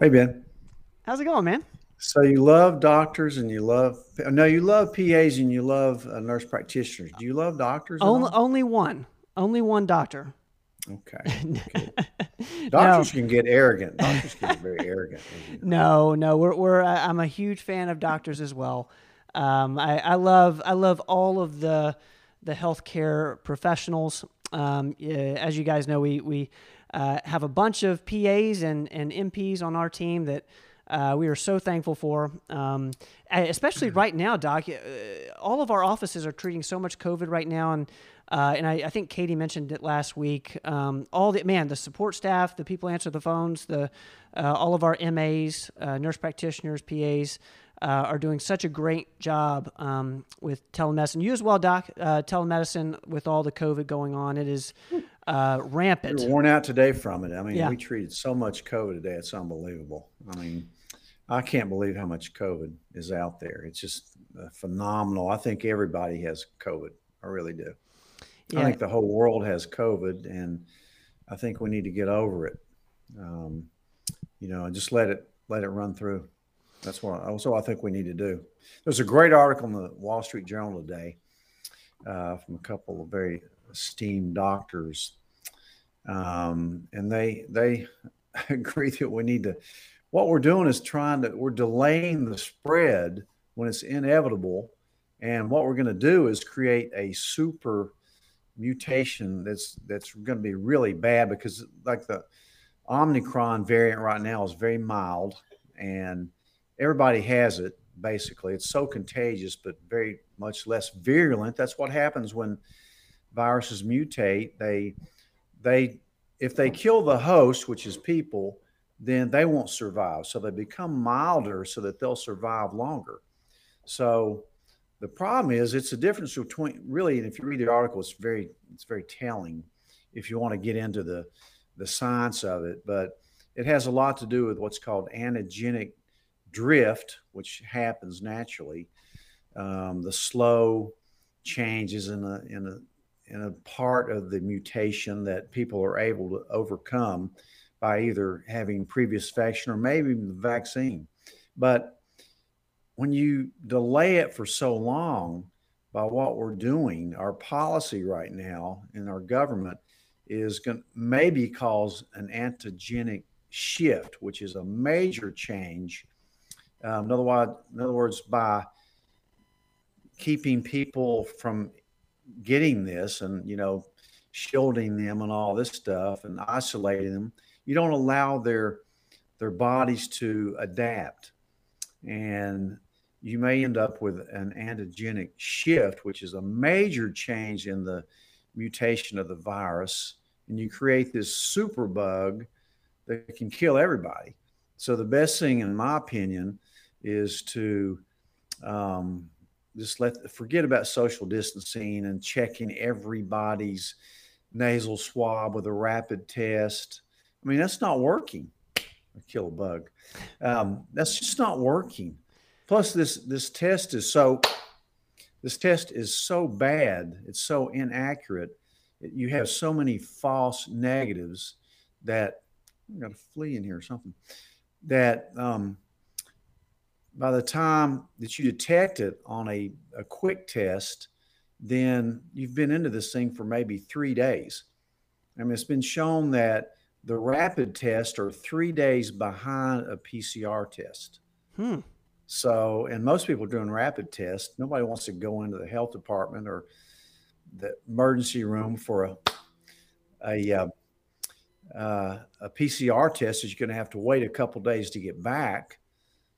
Hey Ben, how's it going, man? So you love doctors and you love no, you love PAs and you love uh, nurse practitioners. Do you love doctors? Only only one, only one doctor. Okay. Doctors no. can get arrogant. Doctors can get very arrogant. No, no, we're we're I'm a huge fan of doctors as well. Um, I, I love I love all of the the healthcare professionals. Um, as you guys know, we we uh, have a bunch of PAs and, and NPs on our team that uh, we are so thankful for. Um, especially mm-hmm. right now, Doc. Uh, all of our offices are treating so much COVID right now, and uh, and I, I, think Katie mentioned it last week. Um, all the man, the support staff, the people answer the phones, the uh, all of our MAs, uh, nurse practitioners, PAs. Uh, are doing such a great job um, with telemedicine. You as well, Doc. Uh, telemedicine with all the COVID going on, it is uh, rampant. We're worn out today from it. I mean, yeah. we treated so much COVID today; it's unbelievable. I mean, I can't believe how much COVID is out there. It's just phenomenal. I think everybody has COVID. I really do. Yeah. I think the whole world has COVID, and I think we need to get over it. Um, you know, and just let it let it run through. That's what also I think we need to do. There's a great article in the Wall Street Journal today uh, from a couple of very esteemed doctors, um, and they they agree that we need to. What we're doing is trying to we're delaying the spread when it's inevitable, and what we're going to do is create a super mutation that's that's going to be really bad because like the Omicron variant right now is very mild and everybody has it basically. It's so contagious but very much less virulent. That's what happens when viruses mutate. They they if they kill the host, which is people, then they won't survive. So they become milder so that they'll survive longer. So the problem is it's a difference between really, and if you read the article, it's very it's very telling if you want to get into the the science of it. But it has a lot to do with what's called antigenic drift, which happens naturally. Um, the slow changes in a in a in a part of the mutation that people are able to overcome by either having previous infection or maybe the vaccine. But when you delay it for so long by what we're doing, our policy right now in our government is going to maybe cause an antigenic shift, which is a major change. Um, in, other words, in other words, by keeping people from getting this and, you know, shielding them and all this stuff and isolating them, you don't allow their their bodies to adapt. And you may end up with an antigenic shift, which is a major change in the mutation of the virus. And you create this super bug that can kill everybody. So, the best thing, in my opinion, is to um, just let forget about social distancing and checking everybody's nasal swab with a rapid test. I mean, that's not working. I kill a bug. Um, that's just not working. Plus, this this test is so this test is so bad. It's so inaccurate. You have so many false negatives that I got a flea in here or something. That um, by the time that you detect it on a, a quick test, then you've been into this thing for maybe three days. I mean, it's been shown that the rapid tests are three days behind a PCR test. Hmm. So, and most people are doing rapid tests. Nobody wants to go into the health department or the emergency room for a a, uh, uh, a PCR test that you're going to have to wait a couple days to get back.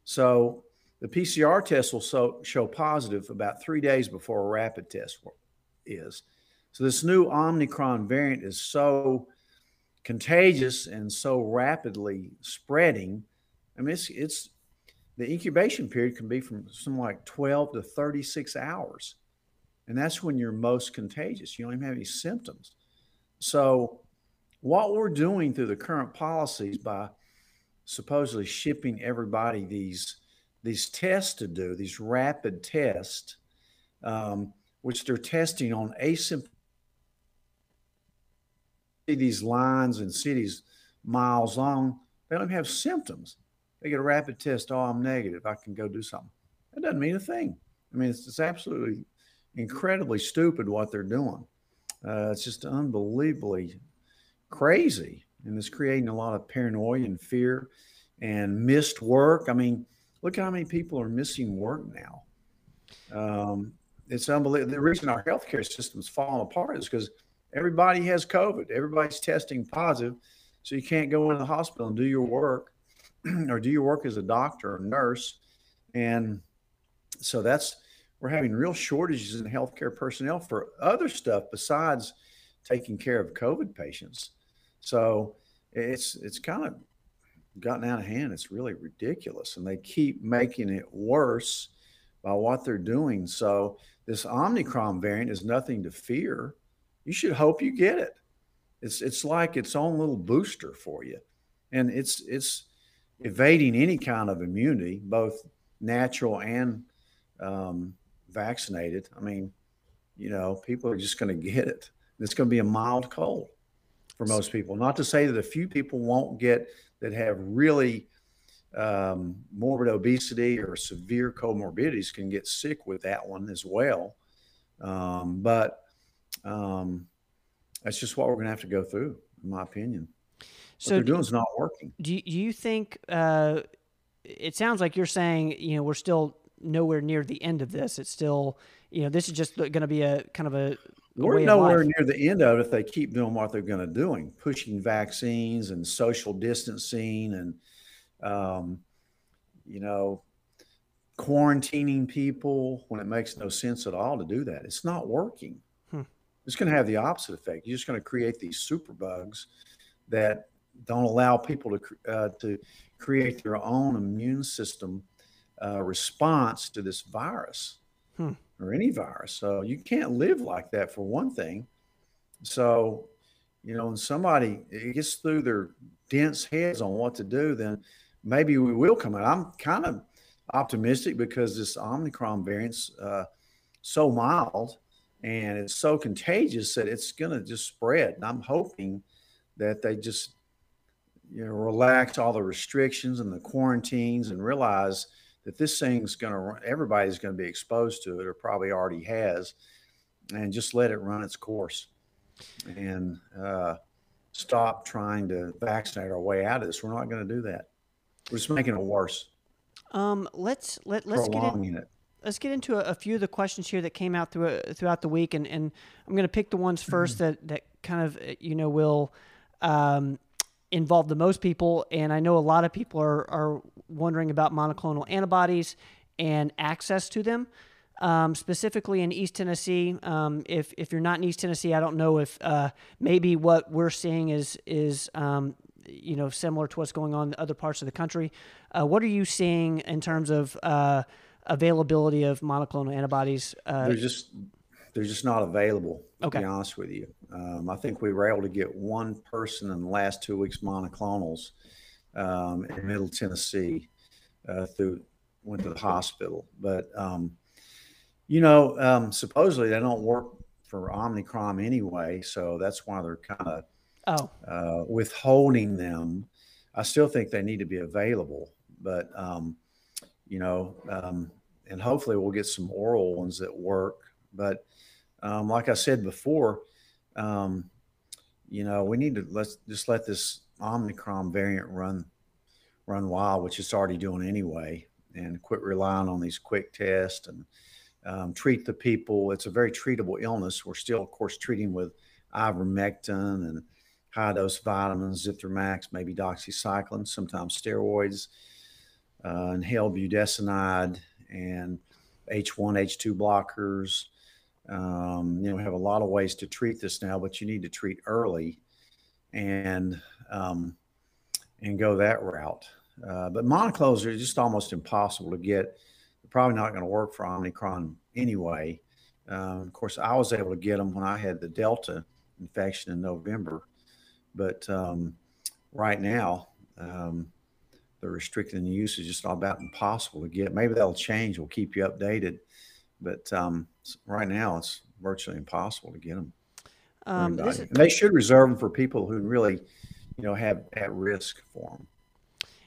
So, the PCR test will so, show positive about three days before a rapid test is. So, this new Omicron variant is so contagious and so rapidly spreading. I mean, it's it's the incubation period can be from something like 12 to 36 hours. And that's when you're most contagious. You don't even have any symptoms. So, what we're doing through the current policies by supposedly shipping everybody these these tests to do, these rapid tests, um, which they're testing on asymptomatic these lines in cities miles long, they don't have symptoms. they get a rapid test. Oh, I'm negative. I can go do something. That doesn't mean a thing. I mean, it's, it's absolutely incredibly stupid what they're doing. Uh, it's just unbelievably crazy, and it's creating a lot of paranoia and fear and missed work. I mean, look how many people are missing work now. Um, it's unbelievable. The reason our healthcare system is falling apart is because everybody has COVID. Everybody's testing positive, so you can't go into the hospital and do your work or do your work as a doctor or nurse. And so that's we're having real shortages in healthcare personnel for other stuff besides taking care of COVID patients. So it's it's kind of gotten out of hand. It's really ridiculous, and they keep making it worse by what they're doing. So this Omicron variant is nothing to fear. You should hope you get it. It's it's like its own little booster for you, and it's it's evading any kind of immunity, both natural and um, vaccinated. I mean, you know, people are just going to get it. It's going to be a mild cold for most people. Not to say that a few people won't get that have really um, morbid obesity or severe comorbidities can get sick with that one as well. Um, but um, that's just what we're going to have to go through, in my opinion. So what they're doing is not working. Do you, do you think? Uh, it sounds like you're saying you know we're still nowhere near the end of this. It's still you know this is just going to be a kind of a we're nowhere near the end of it if they keep doing what they're going to doing, pushing vaccines and social distancing and, um, you know, quarantining people when it makes no sense at all to do that. It's not working. Hmm. It's going to have the opposite effect. You're just going to create these super bugs that don't allow people to uh, to create their own immune system uh, response to this virus. Hmm or any virus. So you can't live like that for one thing. So, you know, when somebody gets through their dense heads on what to do, then maybe we will come out. I'm kind of optimistic because this Omicron variant's uh, so mild and it's so contagious that it's going to just spread. And I'm hoping that they just you know relax all the restrictions and the quarantines and realize that this thing's going to everybody's going to be exposed to it or probably already has and just let it run its course and uh, stop trying to vaccinate our way out of this. We're not going to do that. We're just making it worse. Um, let's let, let's Prolonging get in, it. let's get into a, a, few of the questions here that came out through, throughout the week and, and i'm going to pick the ones 1st that that kind of you know will um, involve the most people. And I know a lot of people are, are wondering about monoclonal antibodies and access to them. Um, specifically in East Tennessee, um, if, if you're not in East Tennessee, I don't know if uh, maybe what we're seeing is is um, you know similar to what's going on in other parts of the country. Uh, what are you seeing in terms of uh, availability of monoclonal antibodies? Uh, They're just they're just not available. To be honest with you, um, I think we were able to get one person in the last two weeks monoclonals um, in Middle Tennessee uh, through went to the hospital, but um, you know um, supposedly they don't work for Omicron anyway, so that's why they're kind of oh. uh, withholding them. I still think they need to be available, but um, you know, um, and hopefully we'll get some oral ones that work. But um, like I said before, um, you know, we need to let's just let this Omicron variant run run wild, which it's already doing anyway, and quit relying on these quick tests and um, treat the people. It's a very treatable illness. We're still, of course, treating with ivermectin and high dose vitamins, Zithromax, maybe doxycycline, sometimes steroids, uh, inhaled budesonide, and H1, H2 blockers, um, you know, we have a lot of ways to treat this now, but you need to treat early and um, and go that route. Uh, but monoclonals are just almost impossible to get. They're probably not going to work for Omicron anyway. Uh, of course, I was able to get them when I had the Delta infection in November, but um, right now um, they're restricting the use. is just about impossible to get. Maybe that'll change. We'll keep you updated but um, right now it's virtually impossible to get them. Um, is- they should reserve them for people who really, you know, have at risk for them.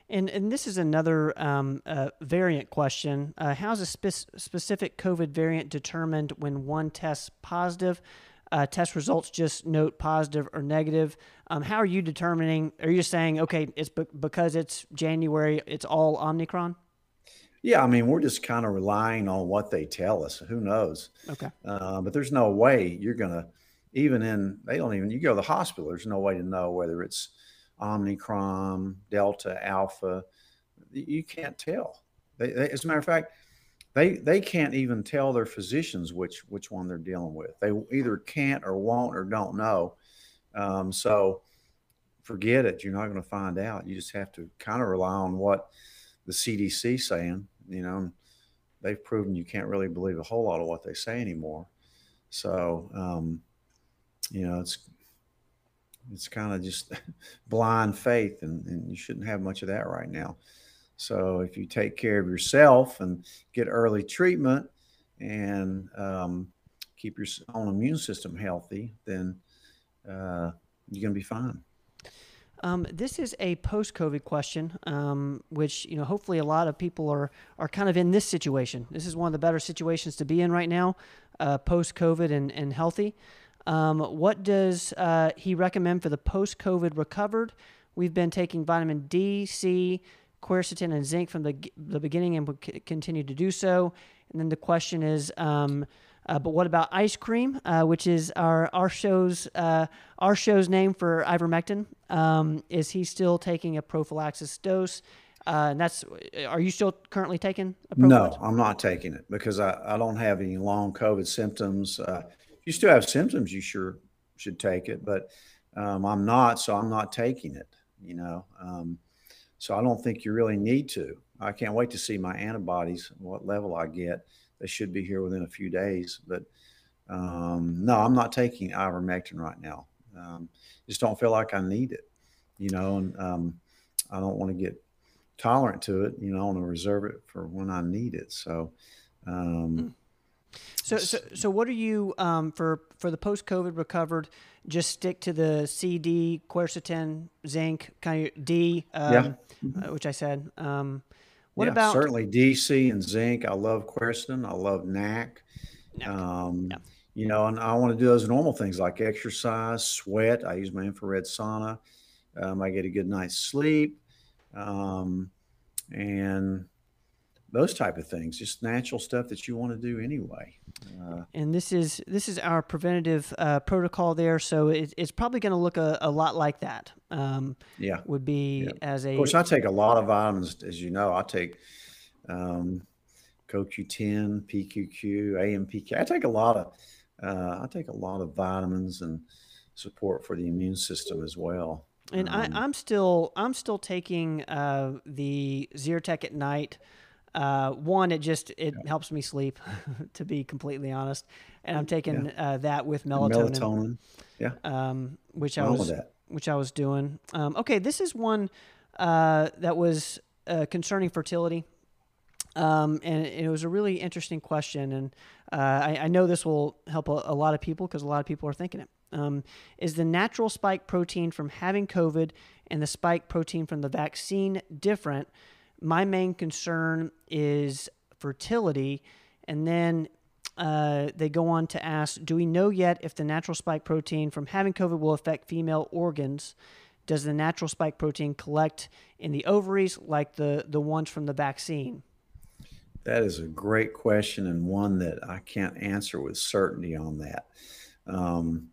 And and this is another um, uh, variant question. Uh, how's a spe- specific COVID variant determined when one tests positive? Uh, test results just note positive or negative. Um, how are you determining? Are you just saying, okay, it's be- because it's January, it's all Omicron? Yeah, I mean, we're just kind of relying on what they tell us. Who knows? Okay. Uh, but there's no way you're going to, even in, they don't even, you go to the hospital, there's no way to know whether it's Omicron, Delta, Alpha. You can't tell. They, they, as a matter of fact, they they can't even tell their physicians which which one they're dealing with. They either can't or won't or don't know. Um, so forget it. You're not going to find out. You just have to kind of rely on what the CDC saying. You know, they've proven you can't really believe a whole lot of what they say anymore. So um, you know, it's it's kind of just blind faith, and, and you shouldn't have much of that right now. So if you take care of yourself and get early treatment and um, keep your own immune system healthy, then uh, you're going to be fine. Um, this is a post-COVID question, um, which you know hopefully a lot of people are are kind of in this situation. This is one of the better situations to be in right now, uh, post-COVID and and healthy. Um, what does uh, he recommend for the post-COVID recovered? We've been taking vitamin D, C, quercetin and zinc from the, the beginning and continue to do so. And then the question is, um, uh, but what about ice cream, uh, which is our our show's uh, our show's name for ivermectin? Um, is he still taking a prophylaxis dose? Uh, and that's are you still currently taking? no, I'm not taking it because I, I don't have any long COVID symptoms. Uh, if you still have symptoms, you sure should take it, but um, I'm not, so I'm not taking it. You know. Um, so I don't think you really need to. I can't wait to see my antibodies, what level I get. They should be here within a few days. But um, no, I'm not taking ivermectin right now. Um, just don't feel like I need it, you know, and um, I don't want to get tolerant to it. You know, I want to reserve it for when I need it. So, um, hmm. So, so, so what are you um, for for the post COVID recovered? Just stick to the CD, quercetin, zinc, kind of D, um, yeah. uh, which I said. Um, what yeah, about certainly DC and zinc? I love quercetin. I love NAC. Um, yeah. You know, and I want to do those normal things like exercise, sweat. I use my infrared sauna. Um, I get a good night's sleep, um, and those type of things, just natural stuff that you want to do anyway. Uh, and this is this is our preventative uh, protocol there, so it, it's probably going to look a, a, lot like that. Um, yeah, would be yeah. as a. Of course, I take a lot of vitamins, as you know. I take um, CoQ10, PQQ, AMPK. I take a lot of uh, I take a lot of vitamins and support for the immune system as well. And um, I, am still I'm still taking uh, the Zyrtec at night. Uh, one, it just it yeah. helps me sleep, to be completely honest, and I'm taking yeah. uh, that with melatonin. Melatonin, yeah, um, which I was which I was doing. Um, okay, this is one uh, that was uh, concerning fertility, um, and it was a really interesting question, and uh, I, I, know this will help a, a lot of people because a lot of people are thinking it. Um, is the natural spike protein from having COVID and the spike protein from the vaccine different? My main concern is fertility. And then uh, they go on to ask Do we know yet if the natural spike protein from having COVID will affect female organs? Does the natural spike protein collect in the ovaries like the, the ones from the vaccine? That is a great question and one that I can't answer with certainty on that. Um,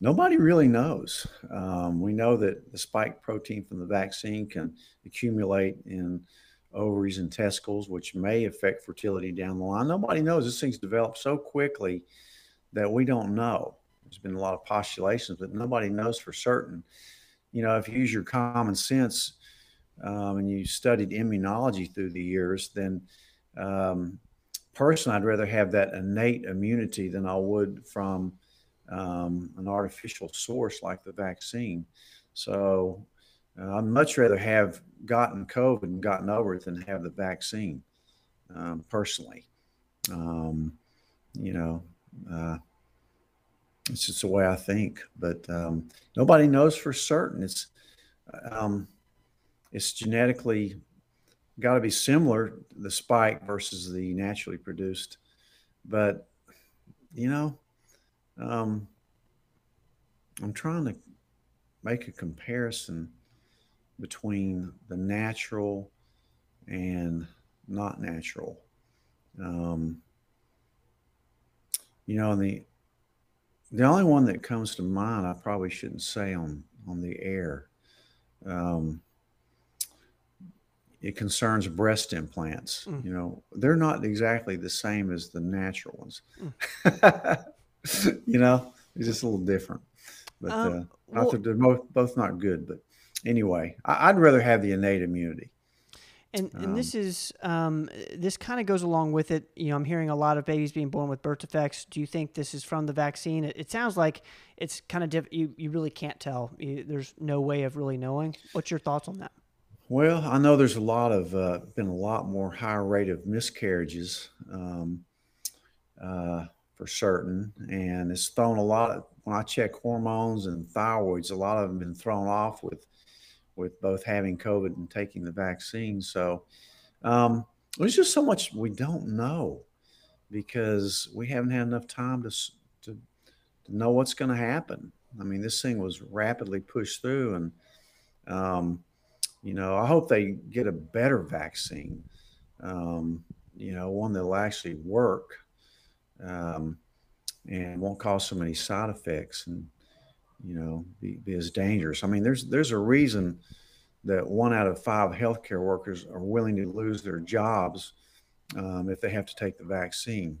nobody really knows. Um, we know that the spike protein from the vaccine can accumulate in ovaries and testicles, which may affect fertility down the line. Nobody knows. This thing's developed so quickly that we don't know. There's been a lot of postulations, but nobody knows for certain. You know, if you use your common sense um, and you studied immunology through the years, then um, personally, I'd rather have that innate immunity than I would from um, an artificial source like the vaccine. So uh, I'd much rather have gotten COVID and gotten over it than have the vaccine, um, personally. Um, you know, uh, it's just the way I think. But um, nobody knows for certain. It's, um, it's genetically got to be similar the spike versus the naturally produced, but you know, um, I'm trying to make a comparison between the natural and not natural. Um, you know, the the only one that comes to mind, I probably shouldn't say on on the air. Um, it concerns breast implants. Mm. You know, they're not exactly the same as the natural ones. Mm. you know, it's just a little different. But um, uh, well, they're both, both not good. But anyway, I, would rather have the innate immunity. And, and um, this is um, this kind of goes along with it. You know, I'm hearing a lot of babies being born with birth defects. Do you think this is from the vaccine? It, it sounds like it's kind of diff- you you really can't tell. You, there's no way of really knowing. What's your thoughts on that? Well, I know there's a lot of uh, been a lot more higher rate of miscarriages um, uh, for certain, and it's thrown a lot. Of, when I check hormones and thyroids, a lot of them have been thrown off with with both having COVID and taking the vaccine. So um, there's just so much we don't know because we haven't had enough time to to, to know what's going to happen. I mean, this thing was rapidly pushed through, and um, you know, I hope they get a better vaccine, um, you know, one that'll actually work um, and won't cause so many side effects and, you know, be, be as dangerous. I mean, there's there's a reason that one out of five healthcare workers are willing to lose their jobs um, if they have to take the vaccine.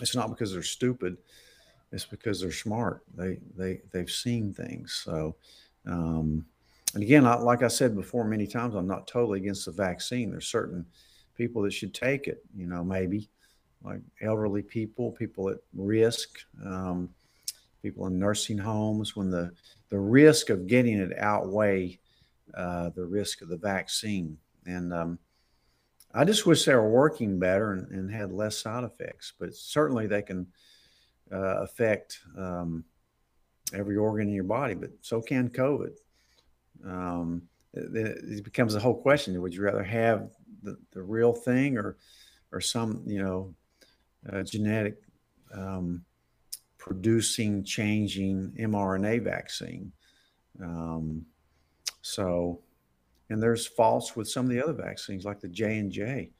It's not because they're stupid; it's because they're smart. They they they've seen things. So, um, and again, I, like I said before many times, I'm not totally against the vaccine. There's certain people that should take it, you know, maybe like elderly people, people at risk, um, people in nursing homes, when the, the risk of getting it outweigh uh, the risk of the vaccine. And um, I just wish they were working better and, and, had less side effects, but certainly they can uh, affect um, every organ in your body, but so can COVID um, it, it, becomes a whole question: Would you rather have the, the real thing or or some you know uh, genetic um, producing changing mRNA vaccine? Um, so, and there's faults with some of the other vaccines, like the J and J.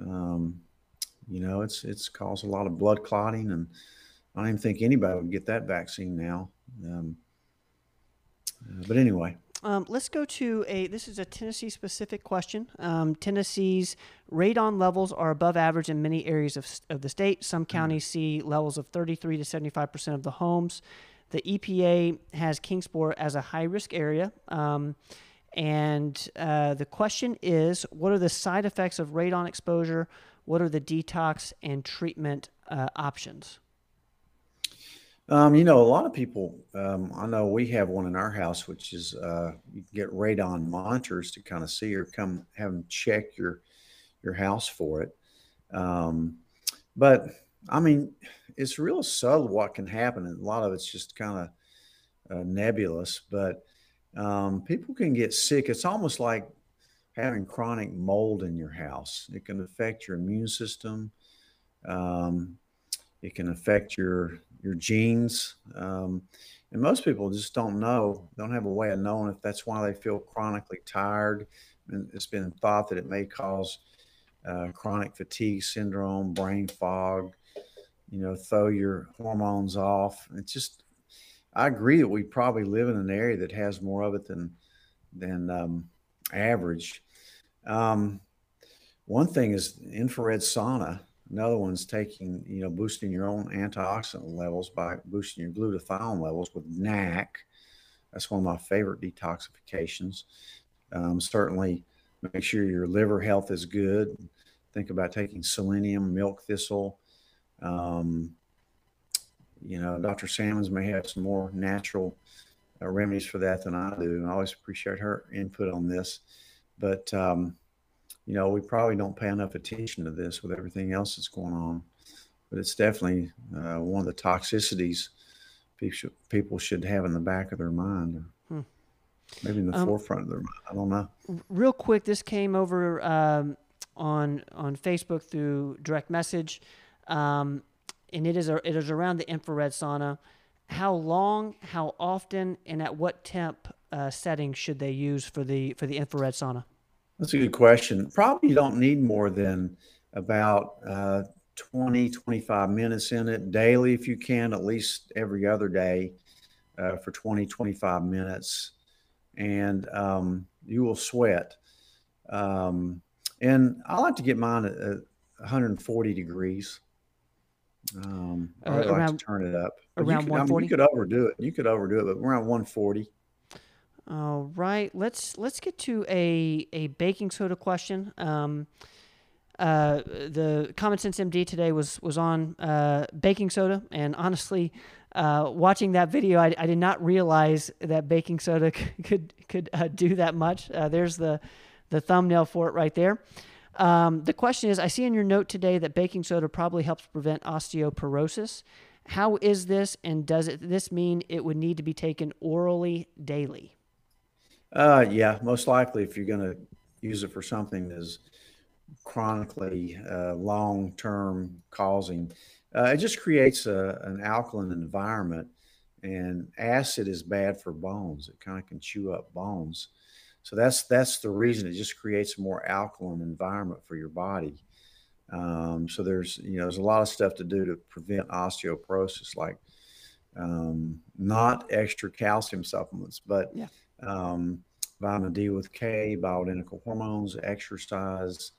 Um, you know, it's it's caused a lot of blood clotting, and I don't even think anybody would get that vaccine now. Um, uh, but anyway, um, let's go to a. This is a Tennessee specific question. Um, Tennessee's radon levels are above average in many areas of, of the state. Some mm-hmm. counties see levels of 33 to 75 percent of the homes. The EPA has Kingsport as a high risk area. Um, and uh, the question is what are the side effects of radon exposure? What are the detox and treatment uh, options? Um, you know, a lot of people, um, I know we have one in our house, which is uh, you get radon monitors to kind of see or come have them check your your house for it. Um, but I mean, it's real subtle what can happen, and a lot of it's just kind of uh, nebulous. But um, people can get sick. It's almost like having chronic mold in your house. It can affect your immune system. Um, it can affect your your genes. Um, and most people just don't know, don't have a way of knowing if that's why they feel chronically tired. And it's been thought that it may cause uh, chronic fatigue syndrome, brain fog, you know, throw your hormones off. It's just, I agree that we probably live in an area that has more of it than than um, average. Um, one thing is infrared sauna. Another one's taking, you know, boosting your own antioxidant levels by boosting your glutathione levels with NAC. That's one of my favorite detoxifications. Um, certainly, make sure your liver health is good. Think about taking selenium, milk thistle. Um, you know, Dr. Salmons may have some more natural uh, remedies for that than I do. I always appreciate her input on this. But um, you know, we probably don't pay enough attention to this with everything else that's going on. But it's definitely uh, one of the toxicities people should, people should have in the back of their mind. Hmm. maybe in the um, forefront of their mind. I don't know. Real quick, this came over um, on on Facebook through direct message, um, and it is a, it is around the infrared sauna. How long, how often, and at what temp uh, setting should they use for the for the infrared sauna? That's a good question. Probably you don't need more than about uh, 20, 25 minutes in it daily if you can, at least every other day uh, for 20, 25 minutes. And um, you will sweat. Um, and I like to get mine at, at 140 degrees. Um, I uh, like to turn it up. But around you could, 140. I mean, you could overdo it. You could overdo it, but around 140. All right, let's let's get to a a baking soda question. Um, uh, the Common Sense MD today was was on uh, baking soda, and honestly, uh, watching that video, I, I, did not realize that baking soda could could uh, do that much. Uh, there's the the thumbnail for it right there. Um, the question is, I see in your note today that baking soda probably helps prevent osteoporosis. How is this, and does it this mean it would need to be taken orally daily? Uh, yeah, most likely if you're going to use it for something that's chronically uh, long term causing, uh, it just creates a, an alkaline environment. And acid is bad for bones. It kind of can chew up bones. So that's that's the reason it just creates a more alkaline environment for your body. Um, so there's you know there's a lot of stuff to do to prevent osteoporosis, like um, not extra calcium supplements, but yeah um, vitamin D with K, bioidentical hormones, exercise,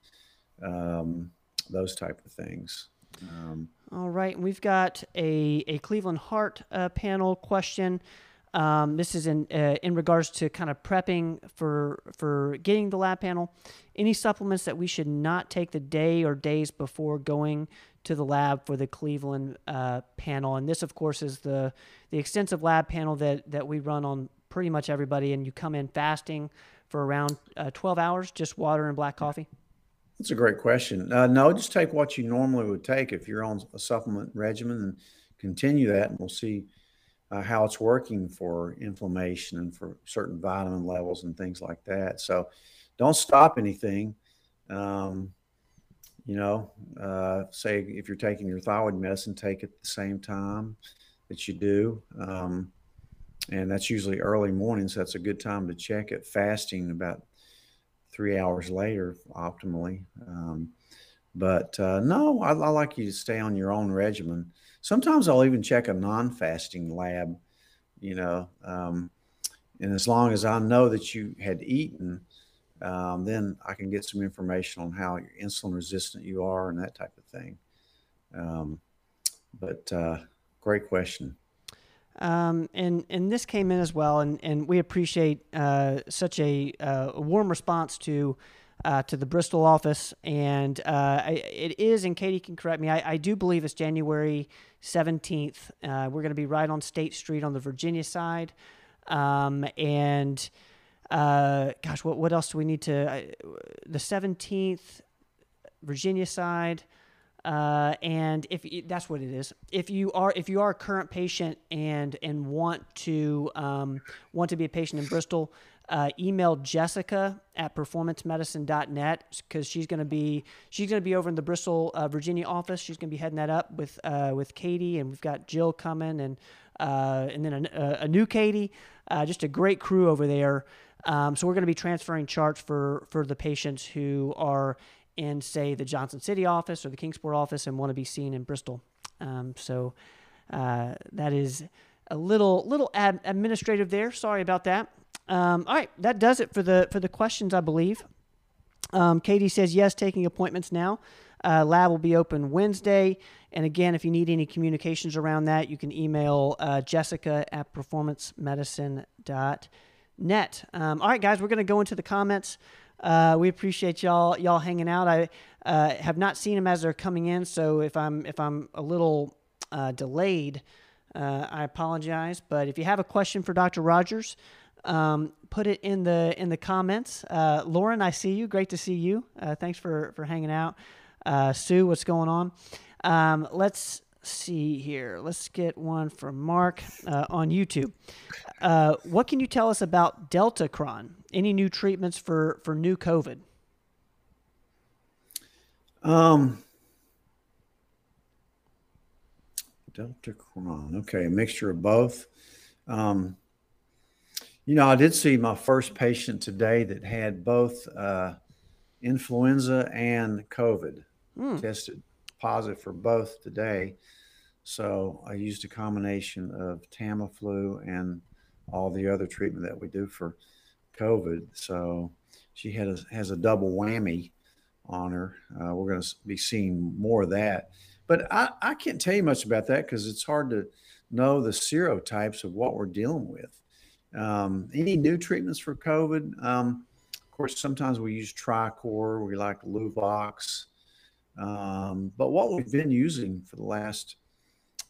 um, those type of things. Um, All right, we've got a, a Cleveland Heart uh, panel question. Um, this is in uh, in regards to kind of prepping for for getting the lab panel. Any supplements that we should not take the day or days before going to the lab for the Cleveland uh, panel, and this, of course, is the the extensive lab panel that that we run on pretty much everybody, and you come in fasting for around uh, 12 hours, just water and black coffee? That's a great question. Uh, no, just take what you normally would take if you're on a supplement regimen and continue that, and we'll see uh, how it's working for inflammation and for certain vitamin levels and things like that. So don't stop anything. Um, you know, uh, say if you're taking your thyroid medicine, take it at the same time that you do. Um, and that's usually early mornings. So that's a good time to check it. Fasting about three hours later, optimally. Um, but uh, no, I, I, like you to stay on your own regimen. Sometimes I'll even check a non-fasting lab, you know, um, and as long as I know that you had eaten, um, then I can get some information on how insulin resistant you are and that type of thing. Um, but uh, great question. Um, and and this came in as well, and, and we appreciate uh, such a, uh, warm response to uh, to the Bristol office, and uh, I, it is, and Katie can correct me. I, I do believe it's January seventeenth. Uh, we're going to be right on State Street on the Virginia side, um, and uh, gosh, what what else do we need to? the seventeenth, Virginia side. Uh, and if that's what it is, if you are if you are a current patient and and want to um, want to be a patient in Bristol, uh, email Jessica at performancemedicine.net because she's going to be she's going to be over in the Bristol, uh, Virginia office. She's going to be heading that up with uh, with Katie, and we've got Jill coming, and uh, and then a, a new Katie, uh, just a great crew over there. Um, so we're going to be transferring charts for for the patients who are in, say, the Johnson City office or the Kingsport office and want to be seen in Bristol. Um, so uh, that is a little little ad- administrative there. Sorry about that. Um, all right, that does it for the for the questions, I believe. Um, Katie says yes, taking appointments now. Uh, lab will be open Wednesday. And again, if you need any communications around that, you can email uh, Jessica at performancemedicine.net. Um, all right, guys, we're going to go into the comments. Uh, we appreciate y'all y'all hanging out. I uh, have not seen them as they're coming in, so if I'm if I'm a little uh, delayed, uh, I apologize. But if you have a question for Dr. Rogers, um, put it in the in the comments. Uh, Lauren, I see you. Great to see you. Uh, thanks for for hanging out. Sue, what's going on? Um, let's see here. Let's get one from Mark uh, on YouTube. Uh, what can you tell us about Delta Deltacron? Any new treatments for for new COVID? Um, Deltacron. Okay, a mixture of both. Um, you know, I did see my first patient today that had both uh, influenza and COVID. Mm. Tested positive for both today. So I used a combination of Tamiflu and all the other treatment that we do for COVID. So she had a, has a double whammy on her. Uh, we're going to be seeing more of that. But I, I can't tell you much about that because it's hard to know the serotypes of what we're dealing with. Um, any new treatments for COVID? Um, of course, sometimes we use Tricor. We like Luvox. Um, but what we've been using for the last,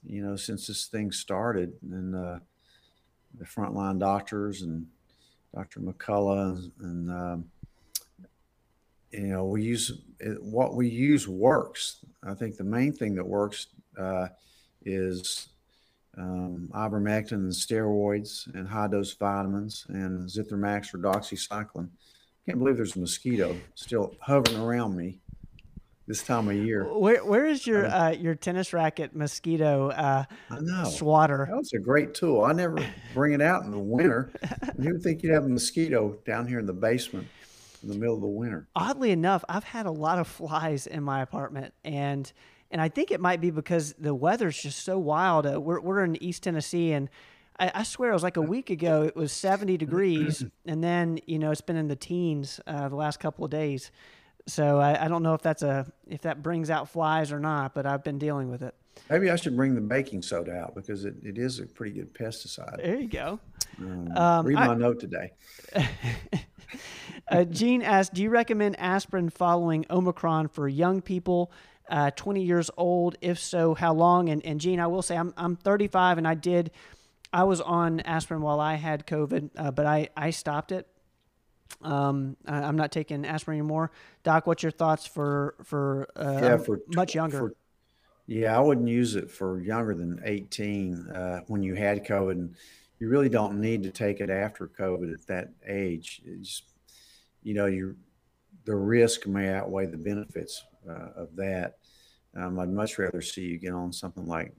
you know, since this thing started, and uh, the frontline doctors and Dr. McCullough and, um, you know, we use what we use works. I think the main thing that works uh, is um, ivermectin and steroids and high dose vitamins and Zithromax or doxycycline. Can't believe there's a mosquito still hovering around me this time of year. Where where is your uh, your tennis racket mosquito uh, I know. swatter? That's a great tool. I never bring it out in the winter. you would think you'd have a mosquito down here in the basement in the middle of the winter. Oddly enough, I've had a lot of flies in my apartment, and and I think it might be because the weather's just so wild. Uh, we're we're in East Tennessee, and I, I, swear it was like a week ago. It was 70 degrees, and then you know it's been in the teens uh, the last couple of days. So I, I don't know if that's a if that brings out flies or not, but I've been dealing with it. Maybe I should bring the baking soda out because it, it is a pretty good pesticide. There you go. Um, um, read my I, note today. uh, Gene asked, "Do you recommend aspirin following Omicron for young people, uh, 20 years old? If so, how long?" And, and Gene, I will say, I'm I'm 35, and I did, I was on aspirin while I had COVID, uh, but I I stopped it. Um, I, am not taking aspirin anymore. Doc, what's your thoughts for for, uh, yeah, for much younger? For, yeah, I wouldn't use it for younger than 18 uh, when you had COVID. And you really don't need to take it after COVID at that age. It's, you know, you the risk may outweigh the benefits uh, of that. Um, I'd much rather see you get on something like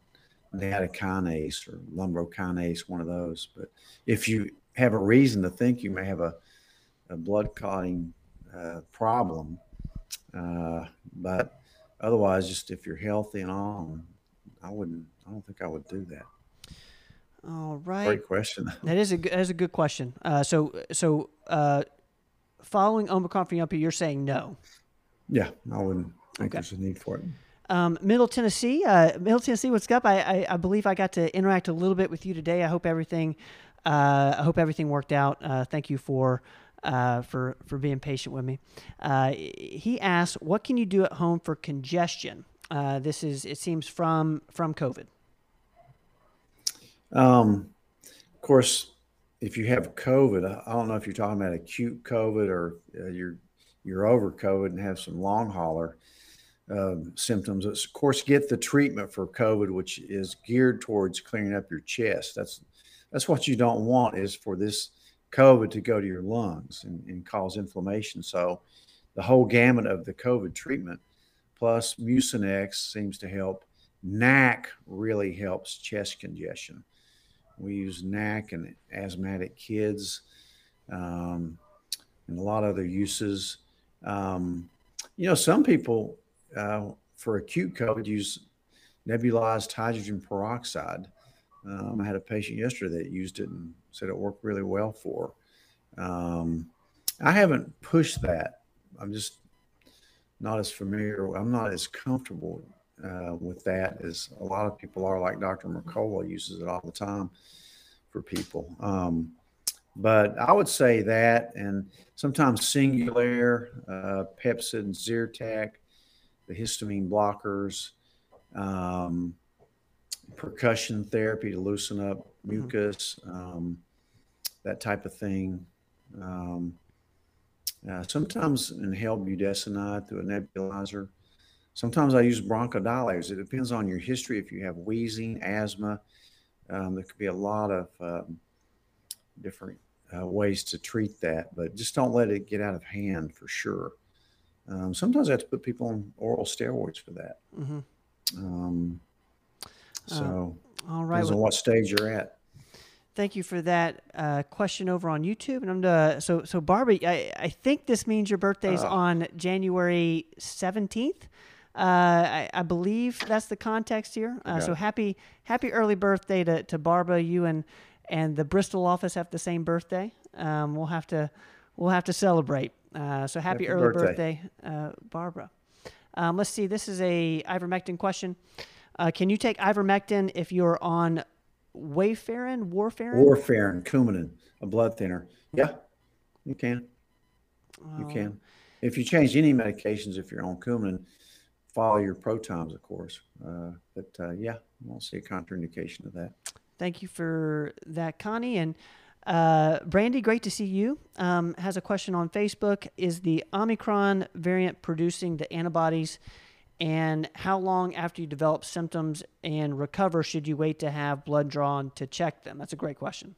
nattokinase or lumbrokinase, one of those. But if you have a reason to think you may have a, a blood clotting uh, problem, uh, but otherwise, just if you're healthy and all, I wouldn't. I don't think I would do that. All right. Great question. That is a that is a good question. Uh, so so uh, following Omicron for you're saying no. Yeah, I wouldn't think okay. there's a need for it. Um, Middle Tennessee, uh, Middle Tennessee, what's up? I, I, I believe I got to interact a little bit with you today. I hope everything uh, I hope everything worked out. Uh, thank you for. Uh, for for being patient with me, uh, he asked, "What can you do at home for congestion?" this is, it seems, from from COVID. Um, of course, if you have COVID, I don't know if you're talking about acute COVID or uh, you're you're over COVID and have some long hauler um, symptoms. Of course, get the treatment for COVID, which is geared towards clearing up your chest. That's that's what you don't want is for this COVID to go to your lungs and, and cause inflammation. So, the whole gamut of the COVID treatment plus Mucinex seems to help. NAC really helps chest congestion. We use NAC and asthmatic kids um, and a lot of other uses. Um, you know, some people uh, for acute COVID use nebulized hydrogen peroxide. Um, I had a patient yesterday that used it and said it worked really well for. Um, I haven't pushed that. I'm just not as familiar. I'm not as comfortable uh, with that as a lot of people are. Like Dr. Mercola uses it all the time for people. Um, but I would say that, and sometimes Singulair, uh, Pepcid, Zyrtec, the histamine blockers, um, percussion therapy to loosen up. Mucus, um, that type of thing. Um, uh, sometimes inhaled budesonide through a nebulizer Sometimes I use bronchodilators. It depends on your history. If you have wheezing, asthma, um, there could be a lot of um, different uh, ways to treat that, but just don't let it get out of hand for sure. Um, sometimes I have to put people on oral steroids for that. Mm-hmm. Um, uh, so, uh, all right. Depends well, on what stage you're at. Thank you for that uh, question over on YouTube. And I'm to, so so Barbie. I, I think this means your birthday's uh, on January 17th. Uh, I, I, believe that's the context here. Uh, so happy happy early birthday to, to Barbara. You and and the Bristol office have the same birthday. Um, we'll have to we'll have to celebrate. Uh, so happy, happy early birthday, birthday uh, Barbara. Um, let's see. This is a ivermectin question. Uh, can you take ivermectin if you're on Wayfarin, Warfarin? Warfarin, Coumadin, a blood thinner. Yeah, you can. You can. If you change any medications, if you're on Coumadin, follow your pro times, of course. Uh, but uh, yeah, I don't see a contraindication of that. Thank you for that, Connie. And uh, Brandy, great to see you. Um, has a question on Facebook. Is the Omicron variant producing the antibodies? And how long after you develop symptoms and recover should you wait to have blood drawn to check them? That's a great question.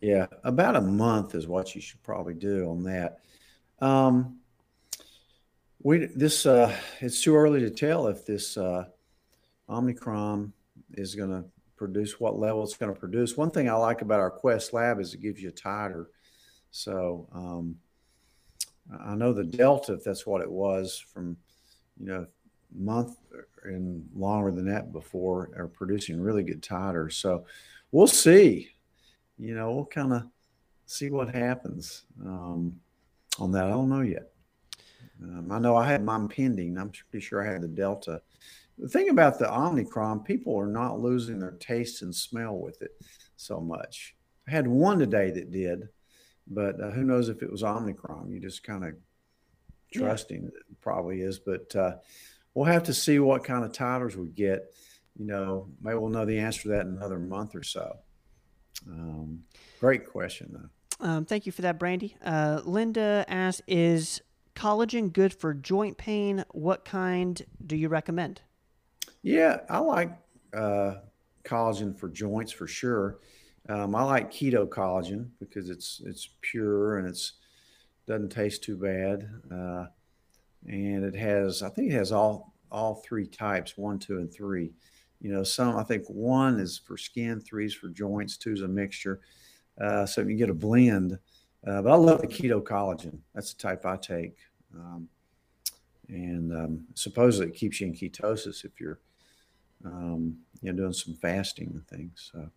Yeah, about a month is what you should probably do on that. Um, we this uh, it's too early to tell if this uh, Omicron is going to produce what level it's going to produce. One thing I like about our Quest lab is it gives you a titer. So um, I know the Delta, if that's what it was, from you know month and longer than that before, are producing really good titers. So we'll see. You know, we'll kind of see what happens um, on that. I don't know yet. Um, I know I had mine pending. I'm pretty sure I had the Delta the thing about the Omicron, people are not losing their taste and smell with it so much. I had one today that did, but uh, who knows if it was Omicron? You just kind of trusting yeah. it probably is, but uh, we'll have to see what kind of titers we get. You know, maybe we'll know the answer to that in another month or so. Um, great question, though. Um, thank you for that, Brandy. Uh, Linda asked, "Is collagen good for joint pain? What kind do you recommend?" Yeah, I like uh, collagen for joints for sure. Um, I like keto collagen because it's it's pure and it's doesn't taste too bad, uh, and it has I think it has all all three types one, two, and three. You know, some I think one is for skin, three is for joints, two is a mixture. Uh, so you get a blend. Uh, but I love the keto collagen. That's the type I take. Um, and um, supposedly it keeps you in ketosis if you're um, you know doing some fasting and things. So.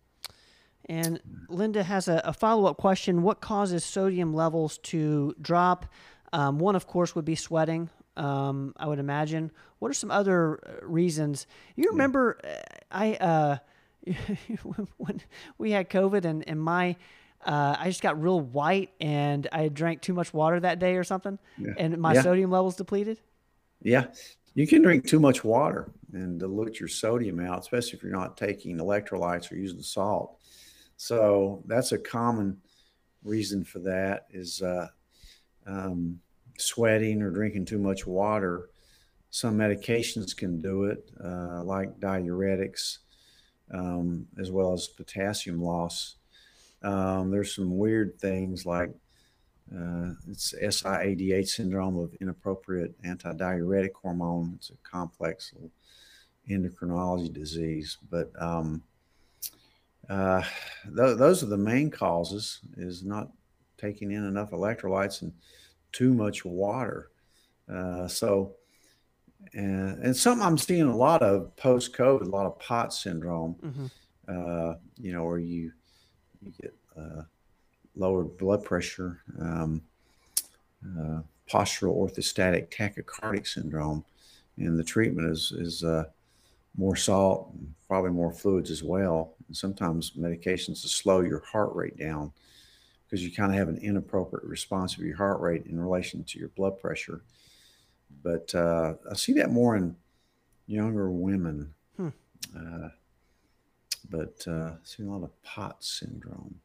And Linda has a, a follow up question: What causes sodium levels to drop? Um, one, of course, would be sweating. Um, I would imagine. What are some other uh, reasons? You remember, yeah. Uh, I uh, when we had COVID and and my uh, I just got real white and I drank too much water that day or something, yeah. and my yeah. sodium levels depleted. Yeah, you can drink too much water and dilute your sodium out, especially if you're not taking electrolytes or using salt. So that's a common reason for that is uh, um, sweating or drinking too much water. Some medications can do it, uh, like diuretics, um, as well as potassium loss. Um, there's some weird things like uh, it's SIADH syndrome of inappropriate antidiuretic hormone. It's a complex endocrinology disease, but um, uh, th- those are the main causes: is not taking in enough electrolytes and too much water. Uh, so, and, and something I'm seeing a lot of post COVID, a lot of POT syndrome. Mm-hmm. Uh, you know, where you you get uh, lowered blood pressure, um, uh, postural orthostatic tachycardic syndrome, and the treatment is is uh, more salt, probably more fluids as well, and sometimes medications to slow your heart rate down because you kind of have an inappropriate response of your heart rate in relation to your blood pressure. But uh, I see that more in younger women. Hmm. Uh, but uh, I see a lot of POT syndrome.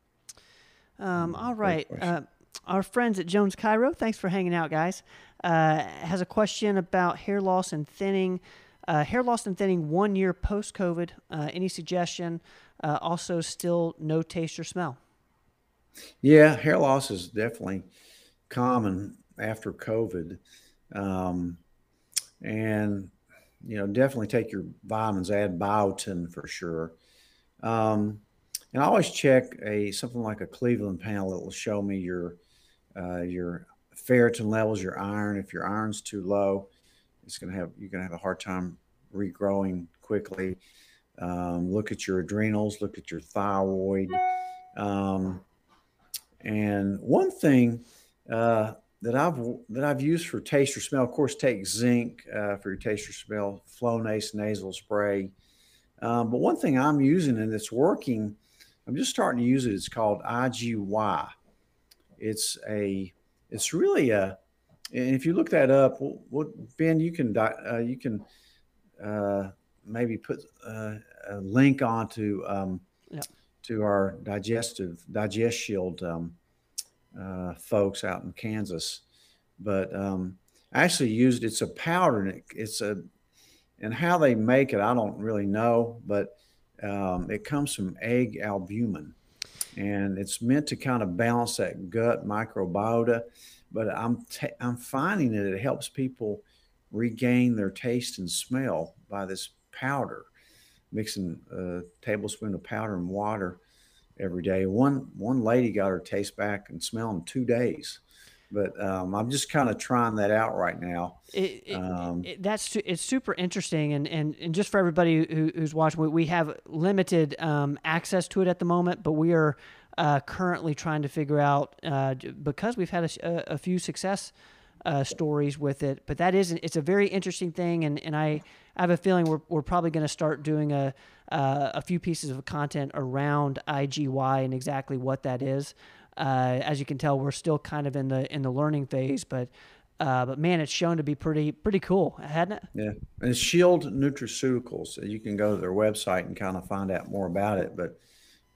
Um, mm, all right. Uh, our friends at Jones Chiro, thanks for hanging out, guys. Uh, has a question about hair loss and thinning. Uh, hair loss and thinning one year post COVID. Uh, any suggestion? Uh, also, still no taste or smell. Yeah, hair loss is definitely common after COVID. Um, and, you know, definitely take your vitamins, add biotin for sure. Um, and I always check a something like a Cleveland panel that will show me your uh, your ferritin levels, your iron. If your iron's too low, it's gonna have you're gonna have a hard time regrowing quickly. Um, look at your adrenals, look at your thyroid. Um, and one thing uh, that I've that I've used for taste or smell, of course, take zinc uh, for your taste or smell, Flonase nasal spray. Um, but one thing I'm using and it's working, I'm just starting to use it. It's called IGY. It's a it's really a and if you look that up, what Ben, you can uh, you can uh, maybe put uh, a link onto um. To our digestive digest shield um, uh, folks out in Kansas. But um, I actually used it's a powder and it, it's a and how they make it I don't really know, but um, it comes from egg albumin, and it's meant to kind of balance that gut microbiota. But I'm t- I'm finding that it helps people regain their taste and smell by this powder, mixing a tablespoon of powder and water every day. One one lady got her taste back and smell in two days. But um, I'm just kind of trying that out right now. It, it, um, it, that's it's super interesting, and, and, and just for everybody who, who's watching, we, we have limited um, access to it at the moment, but we are uh, currently trying to figure out uh, because we've had a, a few success uh, stories with it. But that is it's a very interesting thing, and, and I, I have a feeling we're, we're probably going to start doing a uh, a few pieces of content around IGY and exactly what that is. Uh, as you can tell, we're still kind of in the in the learning phase, but uh, but man, it's shown to be pretty pretty cool, hadn't it? Yeah, and Shield Nutraceuticals. You can go to their website and kind of find out more about it. But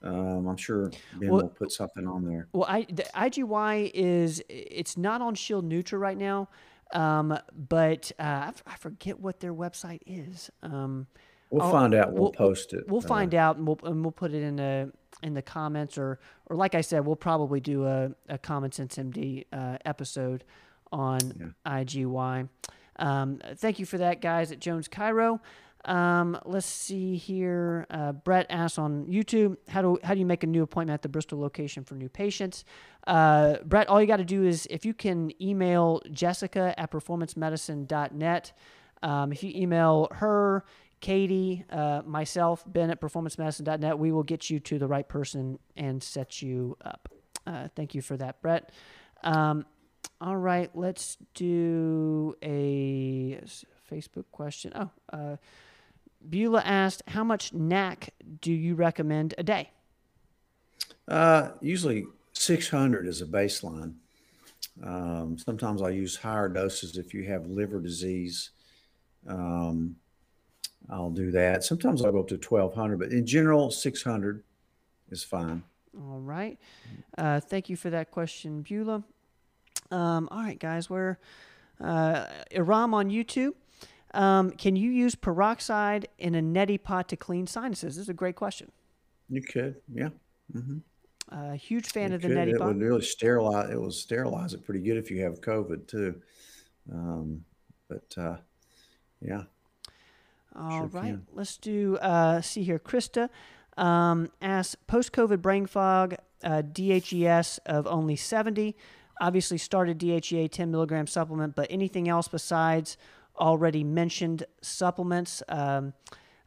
um, I'm sure Ben well, will put something on there. Well, I, the IGY is it's not on Shield Nutra right now, um, but uh, I, forget what their website is. Um, we'll I'll, find out. We'll, we'll, post it. We'll uh, find out, and we'll and we'll put it in the in the comments, or or like I said, we'll probably do a, a Common Sense MD uh, episode on yeah. IGY. Um, thank you for that, guys at Jones Chiro. Um, let's see here. Uh, Brett asks on YouTube, how do how do you make a new appointment at the Bristol location for new patients? Uh, Brett, all you got to do is if you can email Jessica at performancemedicine.net. Um, if you email her, Katie, uh, myself, Ben at performancemedicine.net, we will get you to the right person and set you up. Uh, thank you for that, Brett. Um, all right, let's do a Facebook question. Oh, uh, Beulah asked, "How much NAC do you recommend a day?" Uh, usually 600 is a baseline. Um, sometimes I use higher doses if you have liver disease. Um, I'll do that. Sometimes I'll go up to 1200, but in general, 600 is fine. All right. Uh, thank you for that question, Beulah. Um, all right, guys, we're uh, Iram on YouTube. Um, can you use peroxide in a neti pot to clean sinuses? This is a great question. You could, yeah. Mm-hmm. Uh, huge fan you of the could. neti it pot. It would really sterilize. It will sterilize it pretty good if you have COVID too. Um, but uh, yeah. All sure right, let's do. Uh, see here, Krista um, asks post-COVID brain fog, uh, DHES of only seventy. Obviously, started DHEA 10 milligram supplement, but anything else besides already mentioned supplements um,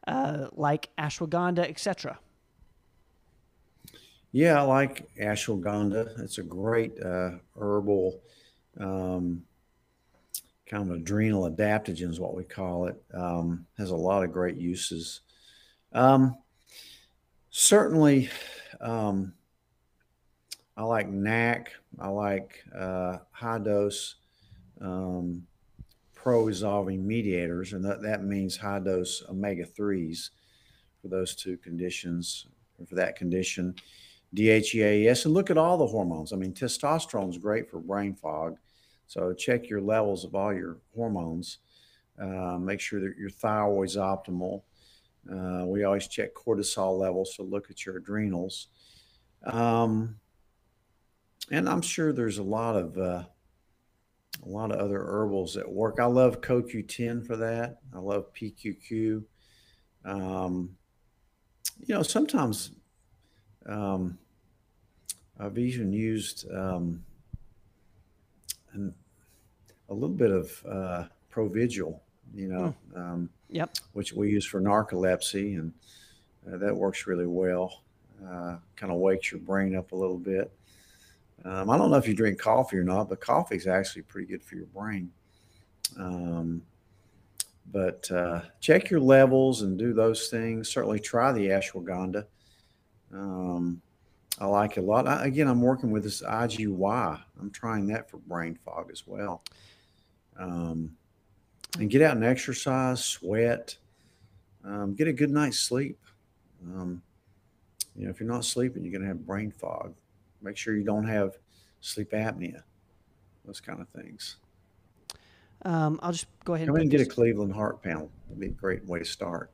uh, like ashwagandha, etc. Yeah, I like ashwagandha. It's a great uh, herbal, um, kind of adrenal adaptogen is what we call it. Um, has a lot of great uses. Um, certainly, um, I like NAC. I like uh, high dose um, pro resolving mediators, and that, that means high dose omega 3s for those two conditions, or for that condition. DHEAS, and look at all the hormones. I mean, testosterone is great for brain fog. So check your levels of all your hormones. Uh, make sure that your thyroid's optimal. Uh, we always check cortisol levels, so look at your adrenals. Um, and I'm sure there's a lot of uh, a lot of other herbals that work. I love CoQ10 for that. I love PQQ. Um, you know, sometimes um, I've even used um, an, a little bit of uh, Provigil, you know, hmm. um, yep. which we use for narcolepsy, and uh, that works really well. Uh, kind of wakes your brain up a little bit. Um, I don't know if you drink coffee or not, but coffee is actually pretty good for your brain. Um, but uh, check your levels and do those things. Certainly try the ashwagandha. Um, I like it a lot. I, again, I'm working with this IGY. I'm trying that for brain fog as well. Um, and get out and exercise, sweat, um, get a good night's sleep. Um, you know, if you're not sleeping, you're going to have brain fog. Make sure you don't have sleep apnea, those kind of things. Um, I'll just go ahead Come and and get a Cleveland heart panel. That'd be a great way to start.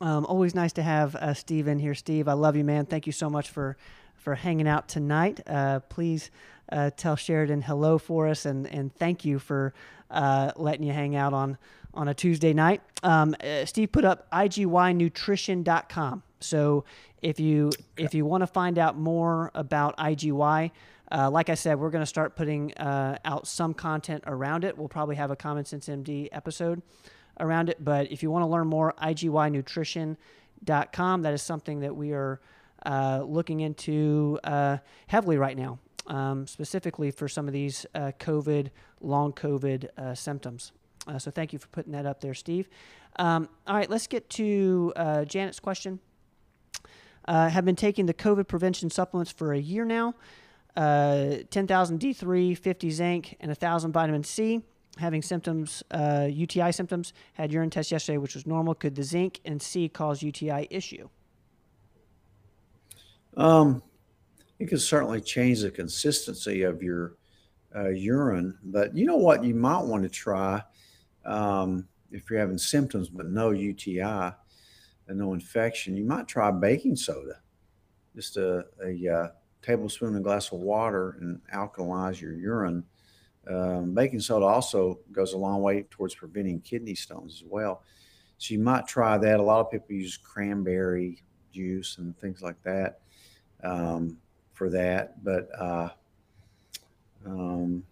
Um, always nice to have uh, Steve in here. Steve, I love you, man. Thank you so much for for hanging out tonight. Uh, please uh, tell Sheridan hello for us, and and thank you for uh, letting you hang out on on a Tuesday night. Um, uh, Steve put up igYnutrition.com. So if you if you want to find out more about IGY, uh, like I said, we're going to start putting uh, out some content around it. We'll probably have a Common Sense MD episode around it. But if you want to learn more, igYnutrition.com. That is something that we are uh, looking into uh, heavily right now, um, specifically for some of these uh, COVID, long COVID uh, symptoms. so thank you for putting that up there, Steve. Um, all right, let's get to Janet's question uh, have been taking the COVID prevention supplements for a year now. Uh, 10,000 D3, 50 zinc, and 1,000 vitamin C. Having symptoms, uh, UTI symptoms, had urine test yesterday, which was normal. Could the zinc and C cause UTI issue? Um, it could certainly change the consistency of your uh, urine, but you know what you might want to try um, if you're having symptoms but no UTI and no infection, you might try baking soda. Just a, a, a uh, tablespoon and glass of water and alkalize your urine. Um, baking soda also goes a long way towards preventing kidney stones as well. So you might try that. A lot of people use cranberry juice and things like that um, for that. But uh, um,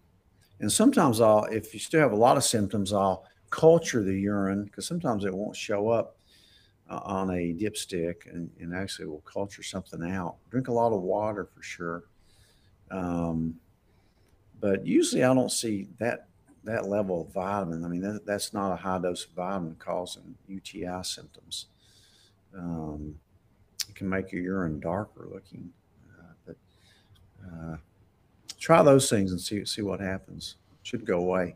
and sometimes I'll, if you still have a lot of symptoms, I'll culture the urine because sometimes it won't show up uh, on a dipstick and, and actually will culture something out. Drink a lot of water for sure. Um, but usually I don't see that that level of vitamin. I mean, that, that's not a high dose of vitamin causing UTI symptoms. Um, it can make your urine darker looking. Uh, but uh, try those things and see see what happens. Should go away.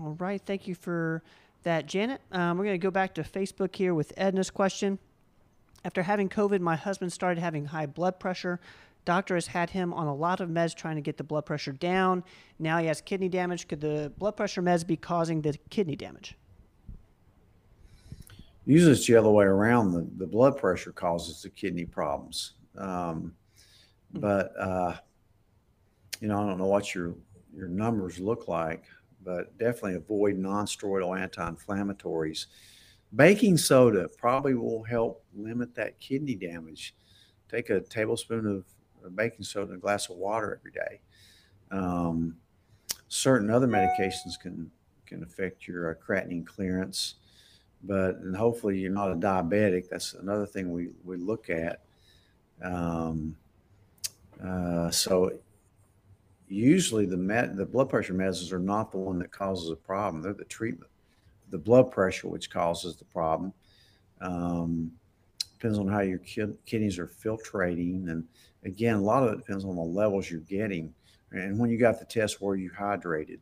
All right. Thank you for that, Janet. Um, we're going to go back to Facebook here with Edna's question. After having COVID, my husband started having high blood pressure. Doctor has had him on a lot of meds trying to get the blood pressure down. Now he has kidney damage. Could the blood pressure meds be causing the kidney damage? Usually it's the other way around. The, the blood pressure causes the kidney problems. Um, but, uh, you know, I don't know what your, your numbers look like but definitely avoid nonsteroidal anti-inflammatories. Baking soda probably will help limit that kidney damage. Take a tablespoon of baking soda and a glass of water every day. Um, certain other medications can can affect your uh, creatinine clearance, but and hopefully you're not a diabetic. That's another thing we we look at. Um, uh, so usually the med- the blood pressure medicines are not the one that causes a problem. They're the treatment, the blood pressure, which causes the problem. Um, depends on how your kid- kidneys are filtrating, and again, a lot of it depends on the levels you're getting. And when you got the test, were you hydrated?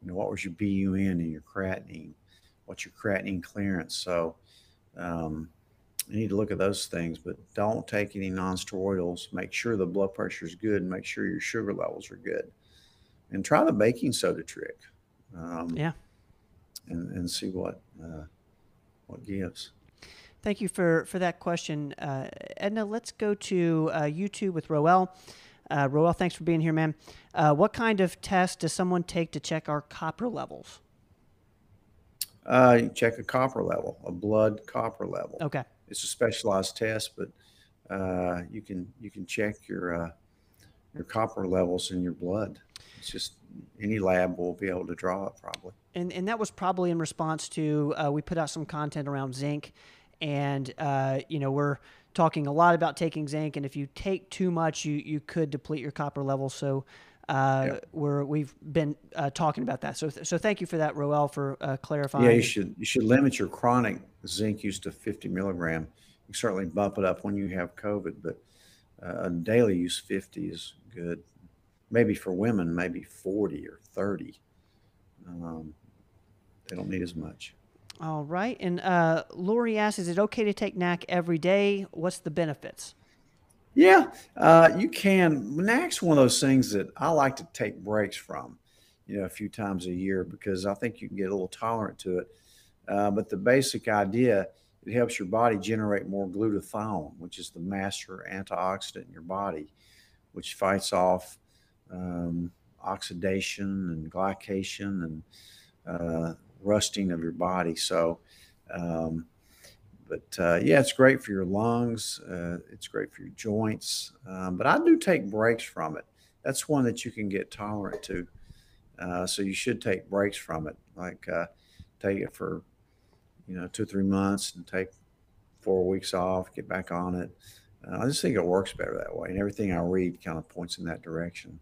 You know, what was your BUN and your creatinine? What's your creatinine clearance? So, um, you need to look at those things, but don't take any nonsteroidals. Make sure the blood pressure is good and make sure your sugar levels are good. And try the baking soda trick. Um, yeah. and, and see what uh, what gives. Thank you for, for that question. Uh, Edna, let's go to uh, YouTube with Roel. Uh, Roel, thanks for being here, man. Uh, what kind of test does someone take to check our copper levels? Uh, you check a copper level, a blood copper level. Okay. It's a specialized test, but uh, you can you can check your uh, your copper levels in your blood. It's just any lab will be able to draw it probably. And and that was probably in response to uh, we put out some content around zinc, and uh, you know we're talking a lot about taking zinc, and if you take too much, you you could deplete your copper levels. So. Uh, yeah. We're we've been uh, talking about that, so th- so thank you for that, Roel, for uh, clarifying. Yeah, you should you should limit your chronic zinc used to 50 milligram. You certainly bump it up when you have COVID, but uh, a daily use 50 is good. Maybe for women, maybe 40 or 30. Um, they don't need as much. All right. And uh, Lori asks, is it okay to take NAC every day? What's the benefits? Yeah, uh, you can. NAC's one of those things that I like to take breaks from, you know, a few times a year because I think you can get a little tolerant to it. Uh, but the basic idea, it helps your body generate more glutathione, which is the master antioxidant in your body, which fights off um, oxidation and glycation and uh, rusting of your body. So, um, but uh, yeah, it's great for your lungs. Uh, it's great for your joints. Um, but I do take breaks from it. That's one that you can get tolerant to. Uh, so you should take breaks from it, like uh, take it for you know two three months and take four weeks off, get back on it. Uh, I just think it works better that way, and everything I read kind of points in that direction.